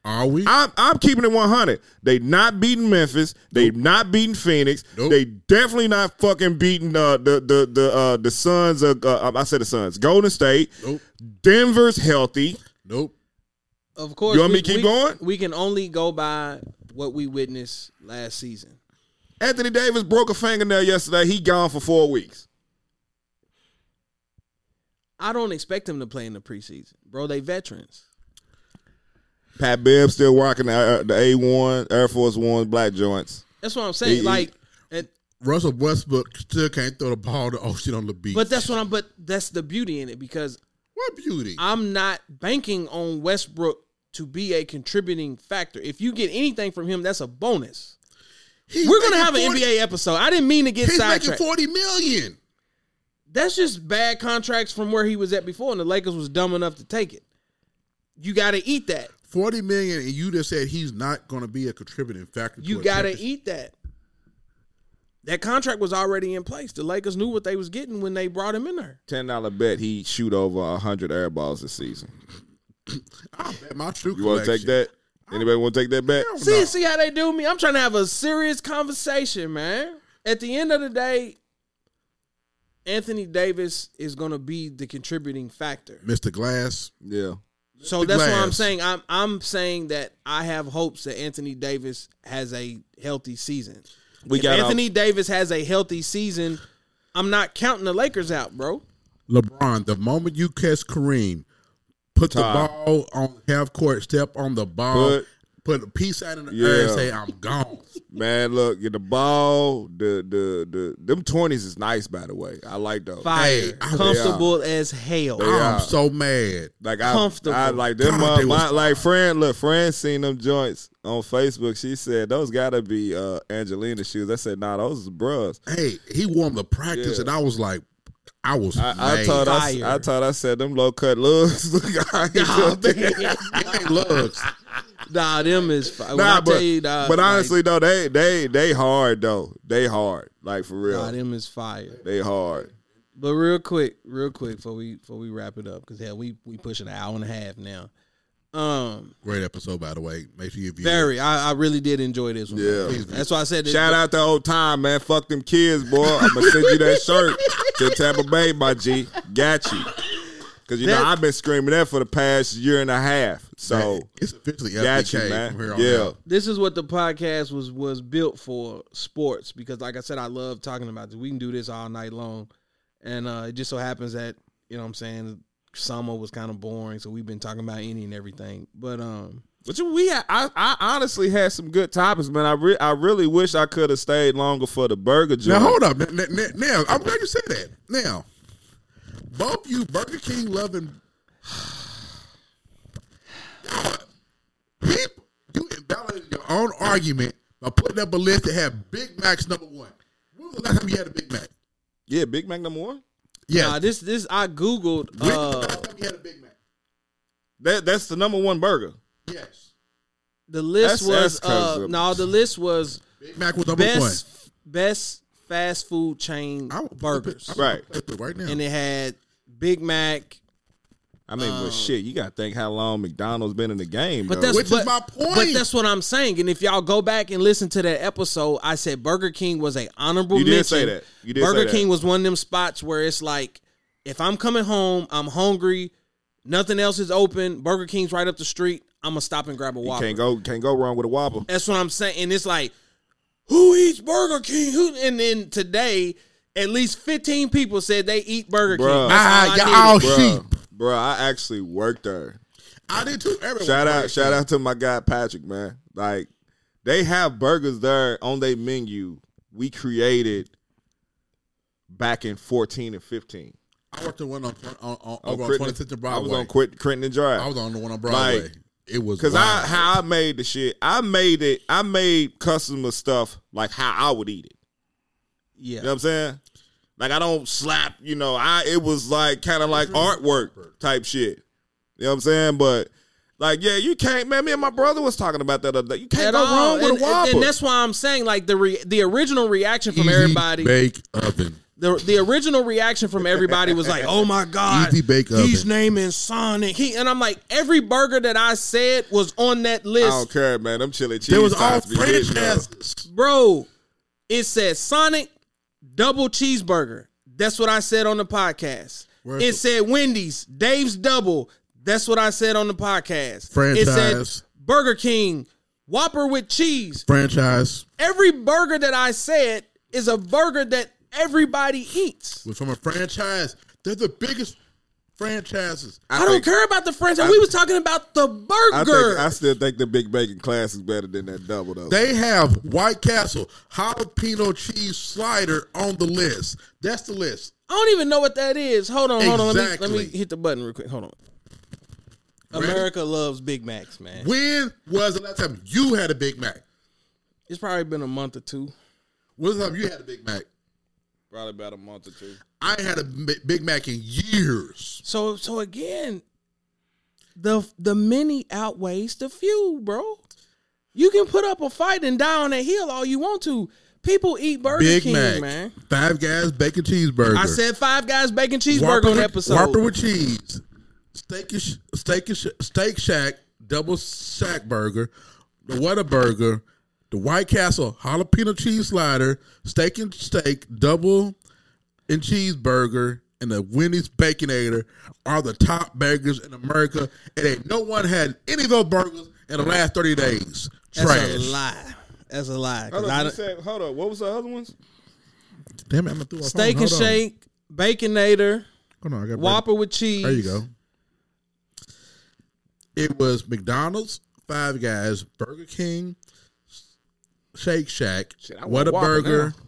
S3: Are we?
S2: I'm I'm keeping it 100. They not beating Memphis. They not beating Phoenix.
S3: Nope.
S2: They definitely not fucking beating uh, the the the uh, the Suns. Of, uh, I said the Suns. Golden State.
S3: Nope.
S2: Denver's healthy.
S3: Nope.
S1: Of course,
S2: You want me to keep
S1: we-
S2: going?
S1: We can only go by what we witnessed last season.
S2: Anthony Davis broke a fingernail yesterday. He gone for four weeks.
S1: I don't expect him to play in the preseason, bro. They veterans.
S2: Pat Bev still rocking the, uh, the A1 Air Force One black joints.
S1: That's what I'm saying.
S2: He- he-
S1: like, and,
S3: Russell Westbrook still can't throw the ball to Ocean on the beach.
S1: but that's what I'm. But that's the beauty in it because
S3: what beauty.
S1: I'm not banking on Westbrook to be a contributing factor. If you get anything from him, that's a bonus.
S3: He's
S1: We're gonna
S3: making
S1: have an NBA episode. I didn't mean to get
S3: He's making
S1: sidetracked.
S3: forty million.
S1: That's just bad contracts from where he was at before, and the Lakers was dumb enough to take it. You got to eat that.
S3: Forty million, and you just said he's not going to be a contributing factor.
S1: You got to eat that. That contract was already in place. The Lakers knew what they was getting when they brought him in there.
S2: Ten dollar bet he shoot over hundred air balls this season.
S3: I'll bet my shoe
S2: You want to take that? Anybody want to take that bet?
S1: See,
S3: no.
S1: see how they do me. I'm trying to have a serious conversation, man. At the end of the day, Anthony Davis is going to be the contributing factor.
S3: Mr. Glass.
S2: Yeah.
S1: So
S3: The
S1: that's what I'm saying. I'm I'm saying that I have hopes that Anthony Davis has a healthy season.
S2: We
S1: if
S2: got
S1: Anthony Davis has a healthy season, I'm not counting the Lakers out, bro.
S3: LeBron, the moment you catch Kareem, put the ball on half court, step on the ball,
S2: Put-
S3: put, a piece out in the
S2: Yeah.
S3: air, and say, "I'm gone."
S2: Man, look, get the ball, the the the them twenties is nice by the way. I like those.
S1: Fire,
S3: Hey, I-
S1: comfortable as hell.
S2: Yeah.
S3: I'm so mad.
S2: Like I,
S1: Comfortable.
S2: I like them.
S3: God,
S2: Uh, my, like friend, look, friend seen them joints on Facebook. She said those gotta be uh Angelina shoes. I said, nah, those is bruhs.
S3: Hey, he won the practice,
S2: Yeah.
S3: and I was like, I was
S2: I, I
S3: mad.
S2: told I, I told I said them low cut looks. Look, I ain't
S1: Nah,
S2: doing
S1: man.
S2: that.
S3: It ain't lugs.
S1: Nah, them is. fi- When
S2: Nah, but,
S1: you, dog,
S2: but
S1: like,
S2: honestly though, they they they hard though. They hard. Like for real.
S1: nah, them is fire.
S2: they hard.
S1: But real quick, real quick, before we before we wrap it up, because hell, we we pushing an hour and a half now. Um,
S3: Great episode, by the way. Make sure you view it.
S1: very, I, I really did enjoy this one.
S2: Yeah.
S1: man. that's why I said. This,
S2: Shout out to old time, man. Fuck them kids, boy. I'm gonna send you that shirt to Tampa Bay, my G. Got you. Cause you
S1: That-
S2: know I've been screaming that for the past year and a half. So
S3: it's officially
S2: got you,
S3: FBK
S2: man.
S3: from here on
S2: Yeah.
S3: out.
S1: This is what the podcast was was built for sports because, like I said, I love talking about this. We can do this all night long, and uh, it just so happens that you know what I'm saying summer was kind of boring, so we've been talking about any and everything. But um,
S2: But you, we, I, I honestly had some good topics, man. I, re- I really wish I could have stayed longer for the burger
S3: Now hold up. Now, now, now, I'm glad you said that. Now, both you Burger King loving people, you invalidated your own argument by putting up a list that had Big Mac's number one. When was the last time you had a Big Mac?
S2: Yeah, Big Mac number one.
S3: Yeah,
S1: nah, this this I googled.
S3: when was the
S1: Uh,
S3: last time you had a Big Mac?
S2: That that's the number one burger.
S3: Yes.
S1: the list
S2: That's-
S1: was
S2: that's 'cause
S1: uh, no, the list was
S3: Big Mac was number one.
S1: best best fast food chain
S3: I will
S1: burgers,
S2: Right.
S3: Right now.
S1: and it had Big Mac.
S2: I mean, but um, shit, you got to think how long McDonald's been in the game.
S1: But
S2: though.
S1: that's
S3: Which is my point.
S1: But that's what I'm saying. And if y'all go back and listen to that episode, I said Burger King was a honorable
S2: You did
S1: mention.
S2: say that. You did
S1: Burger
S2: say that.
S1: King was one of them spots where it's like, if I'm coming home, I'm hungry, nothing else is open. Burger King's right up the street. I'm gonna stop and grab a
S2: you can't go can't go wrong with a Whopper.
S1: That's what I'm saying. And it's like, who eats Burger King? Who? And then today, at least 15 people said they eat Burger
S2: Bruh.
S1: King.
S3: Ah,
S1: I
S3: y'all
S1: needed.
S3: sheep.
S2: Bruh, bruh, I actually worked there.
S3: I did too. Everyone
S2: Shout out,
S3: worked.
S2: shout out to my guy Patrick, man. Like they have burgers there on their menu. We created back in fourteen and fifteen.
S3: I worked the one on, on, on,
S2: On
S3: over on
S2: Critton-
S3: 26th and
S2: I
S3: Broadway.
S2: was on Quit, Clinton and Drive.
S3: I was on the one on Broadway.
S2: Like,
S3: it was
S2: Cause I how I made the shit. I made it. I made customer stuff like how I would eat it.
S1: Yeah.
S2: You know what I'm saying? Like I don't slap. You know, I it was like kind of like artwork type shit. You know what I'm saying? But like, yeah, you can't. Man, me and my brother was talking about that other day. You can't
S1: At
S2: go
S1: all.
S2: wrong with
S1: and,
S2: a Whopper.
S1: and that's why I'm saying like the re- the original reaction from
S3: Easy
S1: everybody
S3: bake oven.
S1: The the original reaction from everybody was like, "Oh my god,
S3: Easy bake
S1: he's
S3: oven.
S1: naming Sonic." He and I'm like, every burger that I said was on that list.
S2: I don't care, man. Them chili cheese.
S3: There was all
S2: tots be hitting, though.
S3: franchises.
S1: bro. It said Sonic double cheeseburger. That's what I said on the podcast.
S3: Where's
S1: it
S3: the-
S1: said Wendy's Dave's double. That's what I said on the podcast. Franchise. It
S3: Franchise.
S1: said Burger King Whopper with cheese.
S3: Franchise
S1: Every burger that I said is a burger that everybody eats.
S3: was from a franchise. They're the biggest franchises.
S1: I, don't care about the franchise. we was talking about the
S2: I
S1: burger.
S2: think I still think the Big Bacon Classic is better than that double though.
S3: They have White Castle jalapeno cheese slider on the list. That's the list.
S1: I don't even know what that is. Hold on, hold on. Let me, let me hit the button real quick. Hold on. America loves Big Macs, man.
S3: When was the last time you had a Big Mac?
S1: It's probably been a month or two.
S3: When was the time you had a Big Mac?
S5: Probably about a month or two.
S3: I ain't had a Big Mac in years.
S1: So so again, the the many outweighs the few, bro. You can put up a fight and die on that hill all you want to. People eat Burger
S3: Big
S1: King,
S3: Mac,
S1: man.
S3: Five Guys bacon cheeseburger.
S1: I said five guys bacon cheeseburger
S3: Whopper
S1: on
S3: with,
S1: episode.
S3: Whopper with cheese, steak and sh- steak sh- steak shack double shack burger, the Whataburger, the White Castle jalapeno cheese slider, steak and steak double and cheeseburger, and the Wendy's Baconator are the top burgers in America, and ain't no one had any of those burgers in the last thirty days.
S1: That's a lie. That's a lie.
S2: hold,
S1: I
S2: on, said, hold on, what was the other ones?
S3: Damn it! I'm gonna throw a
S1: steak and
S3: on.
S1: shake, baconator,
S3: Hold on, I got
S1: Whopper with cheese.
S3: There you go. It was McDonald's, Five Guys, Burger King, Shake Shack,
S2: Shit, I want Whopper
S3: Whataburger,
S2: now.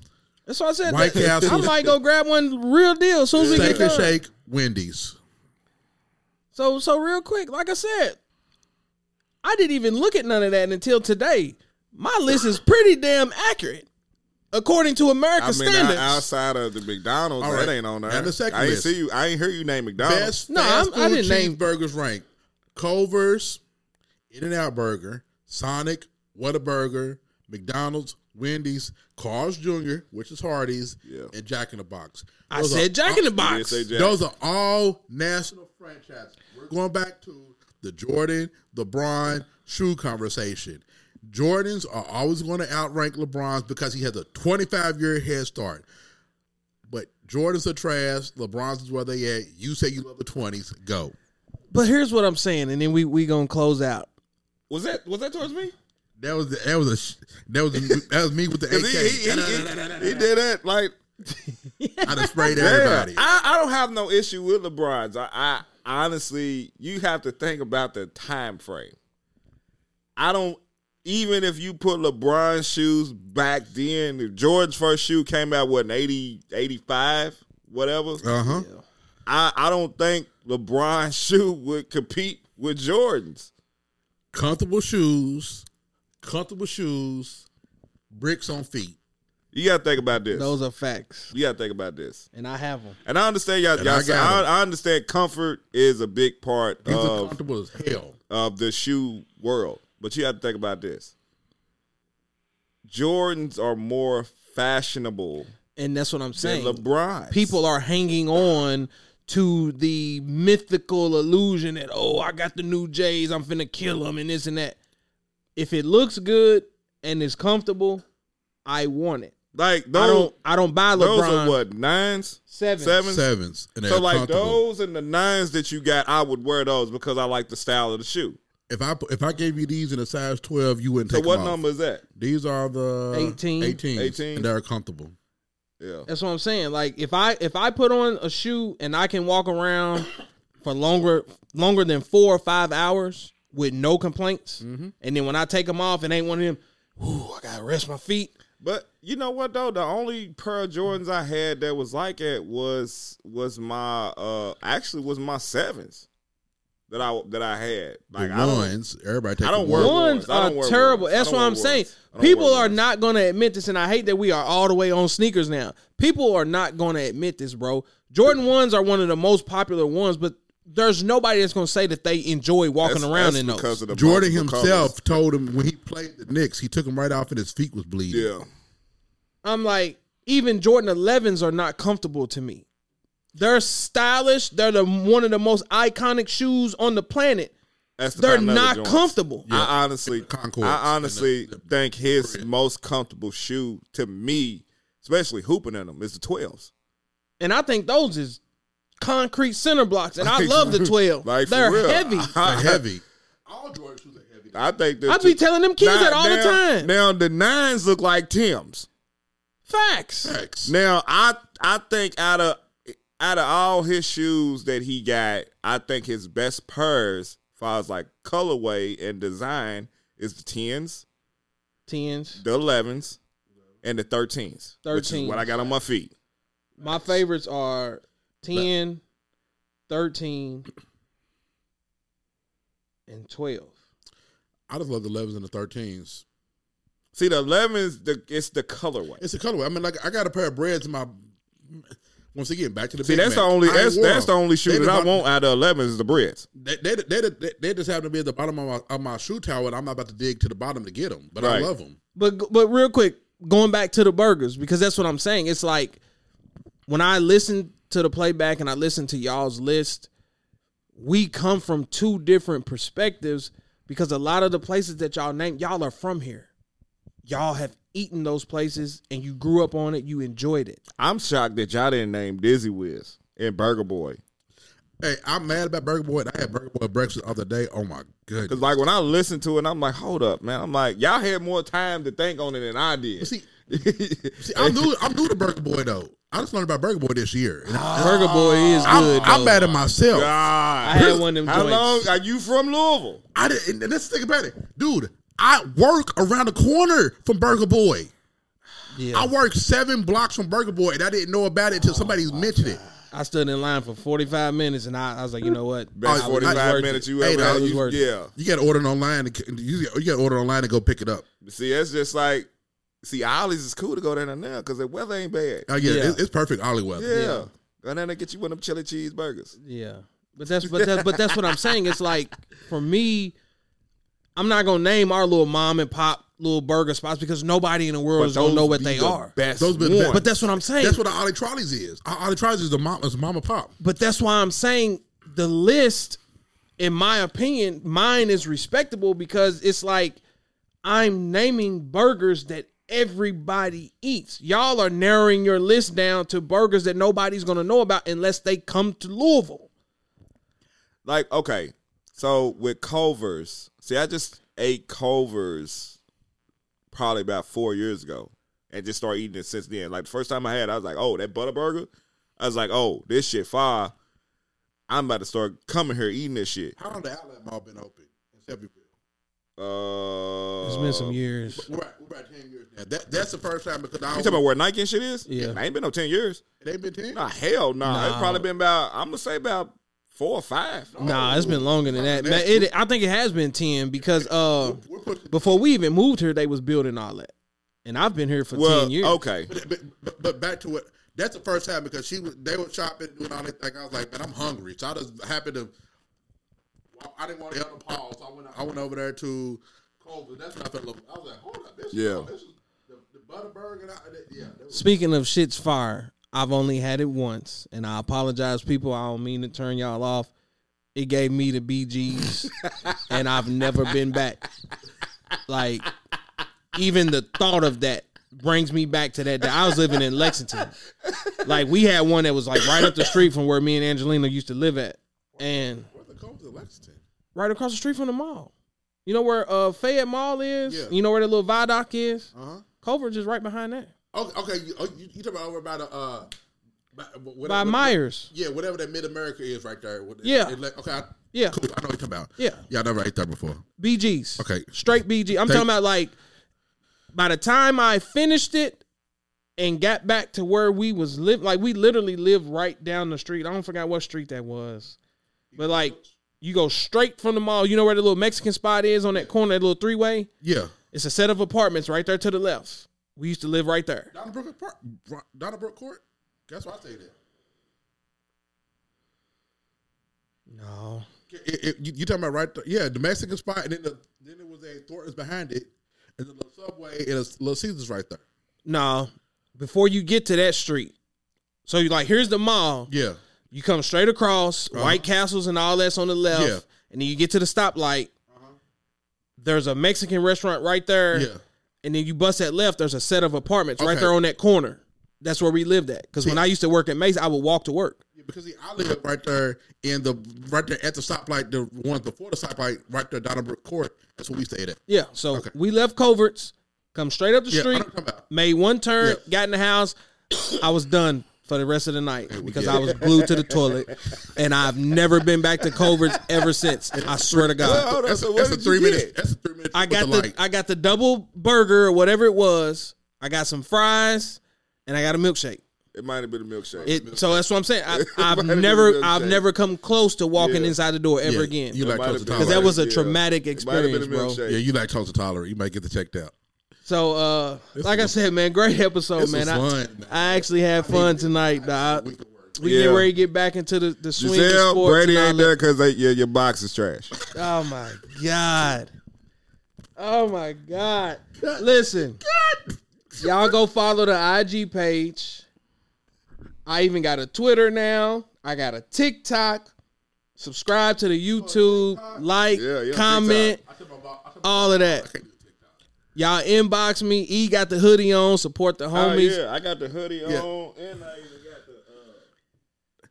S1: That's what I said.
S3: White
S1: that-
S3: Castle.
S1: I might go grab one real deal as soon as we
S3: Steak
S1: get
S3: and
S1: done.
S3: Shake, Wendy's.
S1: So so real quick, like I said, I didn't even look at none of that until today. My list is pretty damn accurate. According to
S2: I
S1: American
S2: mean, out-
S1: standards.
S2: outside of the McDonald's,
S3: All
S2: that ain't on there.
S3: And the second
S2: I ain't
S3: list.
S2: see you. I ain't hear you name McDonald's.
S3: Best
S1: No,
S3: fast
S1: I'm- I
S3: food
S1: didn't name-
S3: cheeseburgers rank. Culver's, In-N-Out Burger, Sonic, Whataburger, McDonald's, Wendy's, Carl's Jr., which is Hardee's,
S2: Yeah.
S3: and Jack in the Box.
S1: I said
S3: are
S1: Jack in the Box.
S3: Those are all national franchises. We're going back to the Jordan, LeBron shoe conversation. Jordans are always going to outrank LeBron's because he has a 25 year head start. But Jordans are trash. LeBron's is where they at. You say you love the 20s. Go.
S1: But here's what I'm saying, and then we we gonna close out.
S2: Was that was that towards me?
S3: That was that was a sh- that was that was me with the AK.
S2: He, he, he, he, did that like
S3: I done sprayed
S2: yeah.
S3: everybody.
S2: I, I don't have no issue with LeBron's. I, I honestly, you have to think about the time frame. I don't even if you put LeBron's shoes back then, if George's first shoe came out what in 80, 85, whatever.
S3: Uh huh.
S2: I, I don't think LeBron's shoe would compete with Jordan's.
S3: Comfortable shoes, comfortable shoes, bricks on feet.
S2: You gotta think about this.
S1: Those are facts,
S2: you gotta think about this.
S1: and I have them.
S2: And I understand y'all.
S3: And
S2: y'all
S3: I
S2: say,
S3: got 'em.
S2: I, I understand comfort is a big part
S3: These are
S2: of
S3: comfortable as hell.
S2: of the shoe world, but you have to think about this. Jordans are more fashionable
S1: And that's what I'm
S2: than
S1: saying.
S2: LeBron.
S1: People are hanging on to the mythical illusion that oh, I got the new J's, I'm finna kill them and this and that. If it looks good and is comfortable, I want it.
S2: like
S1: I
S2: those.
S1: don't. I don't buy
S2: Those
S1: LeBron.
S2: are what nines,
S1: Seven.
S2: sevens.
S3: Sevens. And they're
S2: So like those and the nines that you got, I would wear those because I like the style of the shoe.
S3: If I if I gave you these in a size twelve, you wouldn't
S2: So
S3: take
S2: what
S3: them off.
S2: number is that?
S3: These are the
S1: 18.
S3: 18s,
S2: 18s.
S3: and they're comfortable.
S2: Yeah.
S1: That's what I'm saying. Like if I if I put on a shoe and I can walk around for longer longer than four or five hours with no complaints,
S2: Mm-hmm.
S1: and then when I take them off, it ain't one of them. Ooh, I gotta rest my feet.
S2: But you know what though? The only pair of Jordans I had that was like it was was my uh actually was my sevens that I that I had. Like
S3: the
S2: I don't,
S3: ones, everybody take
S2: I don't wear
S3: ones.
S1: Ones
S2: ones. I don't
S1: are
S2: wear
S1: terrible.
S2: ones.
S1: That's
S2: don't
S1: what I'm saying.
S2: ones. I don't
S1: People are
S2: ones.
S1: not gonna admit this, and I hate that we are all the way on sneakers now. People are not gonna admit this, bro. Jordan ones are one of the most popular ones, but there's nobody that's gonna say that they enjoy walking
S2: That's-
S1: around
S2: that's
S1: in those.
S2: because of the
S3: Jordan
S2: multiple
S3: himself told him when he played the Knicks, he took them right off and his feet was bleeding.
S2: Yeah.
S1: I'm like, even Jordan 11s are not comfortable to me. They're stylish. They're the one of the most iconic shoes on the planet.
S2: That's the
S1: They're
S2: kind of leather
S1: not
S2: joints.
S1: comfortable.
S2: I honestly,
S3: Concords
S2: I honestly
S3: the- the
S2: think his
S3: brand.
S2: most comfortable shoe to me, especially hooping in them, is the twelves.
S1: And I think those is concrete center blocks. And I love the 12.
S2: Like
S1: They're
S2: real.
S1: heavy.
S3: They're heavy. All Jordan shoes are heavy.
S2: I think that
S1: I be telling them kids
S2: Now-
S1: that all the time.
S2: Now the nines look like Tim's.
S1: Facts.
S3: Facts.
S2: Now I I think out of out of all his shoes that he got, I think his best pairs, as far as like colorway and design, is the tens,
S1: Tens.
S2: the elevens, and the thirteens. Which is what I got on my feet.
S1: My favorites are 10, 13, and 12.
S3: I just love the 11s and the 13s.
S2: See, the elevens, the it's the colorway.
S3: It's the colorway. I mean, like I got a pair of Breds in my. Once again, back to the.
S2: See,
S3: Big
S2: that's the only
S3: I
S2: that's that's the only shoe
S3: They
S2: that I want out of elevens is the Breds.
S3: They, they, they, they, they just happen to be at the bottom of my, of my shoe tower, and I'm not about to dig to the bottom to get them. But I love them.
S1: But but real quick, going back to the burgers because that's what I'm saying. It's like when I listen to the playback and I listen to y'all's list, we come from two different perspectives because a lot of the places that y'all name, y'all are from here. Y'all have eaten those places and you grew up on it. You enjoyed it.
S2: I'm shocked that y'all didn't name Dizzy Whiz and Burger Boy.
S3: Hey, I'm mad about Burger Boy. I had Burger Boy breakfast the other day. Oh my goodness!
S2: Cause like when I listened to it, I'm like, hold up, man. I'm like, y'all had more time to think on it than I did.
S3: See, see, I'm new. I'm new to Burger Boy though. I just learned about Burger Boy this year. And
S1: Burger Boy oh. is
S3: I'm,
S1: good.
S3: I'm
S1: though.
S3: mad at myself.
S2: God,
S1: I had one of them
S2: How
S1: joints.
S2: long are you from Louisville?
S3: I didn't. And let's think about it, dude. I work around the corner from Burger Boy.
S1: Yeah.
S3: I work seven blocks from Burger Boy, and I didn't know about it until somebody oh, mentioned it.
S1: I stood in line for 45 minutes and I, I was like, you know what?
S2: Best
S1: I was- it
S2: 45 minutes
S1: it.
S2: you
S3: Hey,
S2: ever
S3: that
S2: had.
S1: was
S2: You- yeah.
S3: You got to order it online. And, you you got to order online and go pick it up.
S2: See, it's just like, see, Ollie's is cool to go down there now because the weather ain't bad.
S3: Oh yeah,
S1: Yeah.
S3: It's, it's perfect Ollie weather.
S2: Yeah.
S1: Yeah.
S2: Go down there and get you one of them chili cheeseburgers.
S1: Yeah, but that's but that's but that's what I'm saying. It's like for me, I'm not gonna name our little mom and pop little burger spots because nobody in the world is gonna know what
S2: be
S1: they
S2: the
S1: are.
S2: Best
S3: Those be the
S2: ones.
S3: best.
S1: But that's what I'm saying.
S3: That's what the Ollie Trolleys is. O- Ollie Trolleys is the mom, is mama pop.
S1: but that's why I'm saying the list, in my opinion, mine is respectable because it's like I'm naming burgers that everybody eats. Y'all are narrowing your list down to burgers that nobody's gonna know about unless they come to Louisville.
S2: like okay so with culver's see i just ate culver's probably about four years ago and just started eating it since then like the first time i had it, i was like oh that butter burger i was like oh this shit fire i'm about to start coming here eating this shit
S3: How long the outlet mall been open in Shelbyville?
S2: Uh
S1: It's been some years.
S3: We're about, we're about ten years now. That, that's the first time because I
S2: you
S3: was,
S2: talking about where nike and shit is
S1: Yeah.
S2: it ain't been no 10 years
S3: it ain't been ten.
S2: nah hell no nah. it's probably been about i'm gonna say about four or five
S1: Nah, it's been longer than that.
S3: That's-
S1: Man, it, I think it has been ten because uh, before we even moved here, they was building all that, and I've been here for
S2: well
S1: ten years.
S2: okay
S3: but, but, but, but back to it. That's the first time because she was they were shopping doing all that thing. I was like, man, I'm hungry, so I just happened to. I didn't want to help the Paul, so I went. I went over there to Culver. That's when I felt. a little- I was like, hold up, this.
S2: Yeah.
S3: Is, this is the, the Butterburger. And I, yeah, was,
S1: Speaking of shit's fire, I've only had it once, and I apologize, people. I don't mean to turn y'all off. It gave me the BGs, and I've never been back. Like, even the thought of that brings me back to that. day. I was living in Lexington. Like, we had one that was like right up the street from where me and Angelina used to live at, and
S3: what's the Culver's in Lexington?
S1: right across the street from the mall. You know where uh Fayette Mall is?
S3: Yeah.
S1: You know where the little viaduct is?
S3: Uh huh.
S1: Culver's is right behind that.
S3: Okay, okay. You, oh, you, you talking about over by the uh, by, whatever,
S1: By Myers.
S3: Yeah, whatever that Mid America is right there.
S1: Yeah.
S3: it- it- okay. I,
S1: Yeah.
S3: Cool. I know what you're talking about.
S1: Yeah.
S3: Yeah, I never ate that before.
S1: BGs.
S3: Okay.
S1: Straight BG. I'm
S3: Thank-
S1: talking about like by the time I finished it and got back to where we was live like we literally lived right down the street. I don't forget what street that was. But like you go straight from the mall. You know where the little Mexican spot is on that corner, that little three way?
S3: Yeah.
S1: It's a set of apartments right there to the left. We used to live right there.
S3: Donnybrook Park, Donnybrook Court. That's why I say that.
S1: No.
S3: It, it, you, you talking about right there? Yeah, the Mexican spot, and then the, then there was a Thornton's behind it, and the little Subway and a little Caesars right there.
S1: No. Before you get to that street. So you like here's the mall.
S3: Yeah.
S1: You come straight across, White Castles and all that's on the left,
S3: Uh-huh. Yeah.
S1: and then you get to the stoplight. There's a Mexican restaurant right there,
S3: Yeah.
S1: and then you bust that left. There's a set of apartments right there on that corner. That's where we lived at. Because when I used to work at Mason, I would walk to work.
S3: Yeah, because see, I live right there in the right there at the stoplight, the ones before the stoplight, right there, Donnybrook Court. That's where we stayed at.
S1: Yeah, so
S3: Okay.
S1: we left Culver's, come straight up the
S3: Yeah,
S1: street, made one turn, got in the house. I was done for the rest of the night because I was glued to the toilet, and I've never been back to Culver's ever since. I swear to God.
S2: Well,
S3: That's,
S2: so
S3: that's a three
S2: you
S3: minutes. That's a three minutes.
S1: I got
S3: with
S1: the. I got the double burger or whatever it was. I got some fries and I got a milkshake.
S2: It might have been a milkshake.
S1: It so that's what I'm saying. I,
S2: Might
S1: I've
S2: have been a
S1: never. I've never come close to walking
S2: Yeah.
S1: inside the door ever
S3: Yeah,
S1: again.
S3: You
S2: It
S3: like
S2: might have
S3: toast.
S1: Because that was a
S2: Yeah.
S1: traumatic
S2: It might have been a
S1: experience, bro.
S3: Yeah, you like toast tolerant. You might get the checked out.
S1: So, uh, like I said, man, great episode,
S3: This
S1: man.
S3: was
S1: I,
S3: fun.
S1: I actually had fun tonight, dog. We
S2: Yeah.
S1: get ready to get back into the, the swing of
S2: Gisele,
S1: sports.
S2: Brady ain't
S1: that.
S2: there because your, your box is trash.
S1: Oh my god. Oh my god. Listen. Y'all go follow the IG page. I even got a Twitter now. I got a TikTok. Subscribe to the YouTube, like,
S2: Yeah, yeah,
S1: comment, all of that. Y'all inbox me. E got the hoodie on. Support the
S2: Oh
S1: homies.
S2: yeah, I got the hoodie on, and I even got the. Uh,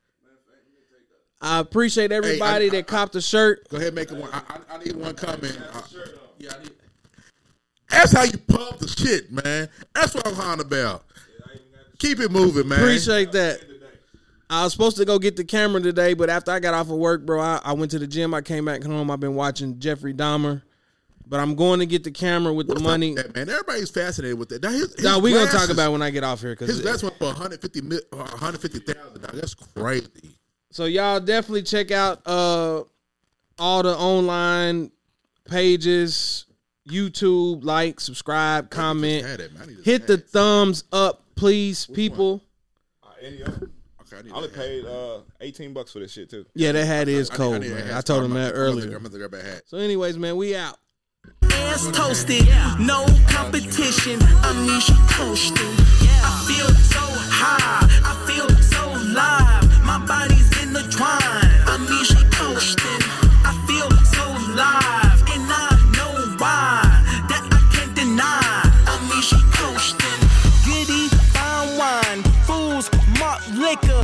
S1: I appreciate everybody
S3: I-
S1: that copped the shirt.
S3: Go ahead, make it one. I, I, I need one comment. Yeah, need. That's how you pump the shit, man. That's what I'm talking about. Keep it moving, man.
S1: Appreciate that. I was supposed to go get the camera today, but after I got off of work, bro, I, I went to the gym. I came back home. I've been watching Jeffrey Dahmer, but I'm going to get the camera with the money.
S3: that, man. Everybody's fascinated with that. Now, his, his
S1: No, we gonna talk about it when I get off here because his
S3: glass went for 150 mil, uh, 150,000. That's crazy.
S1: so y'all definitely check out uh all the online pages, YouTube, like, subscribe, comment, hit the
S3: it.
S1: thumbs up, please, people.
S2: them.
S3: Okay, I
S2: only paid uh, eighteen bucks for this shit too.
S1: Yeah, that hat is.
S3: I
S1: cold,
S3: I
S1: man. I told him that earlier.
S3: gonna grab a hat.
S1: So, anyways, man, we out.
S6: Ass toasted, no competition. I'm Anisha coasting. I feel so high, I feel so live. My body's in the twine. I'm Anisha coasting. I feel so live, and I know why. That I can't deny. I'm Anisha coasting. Goody, fine wine, fools, malt liquor.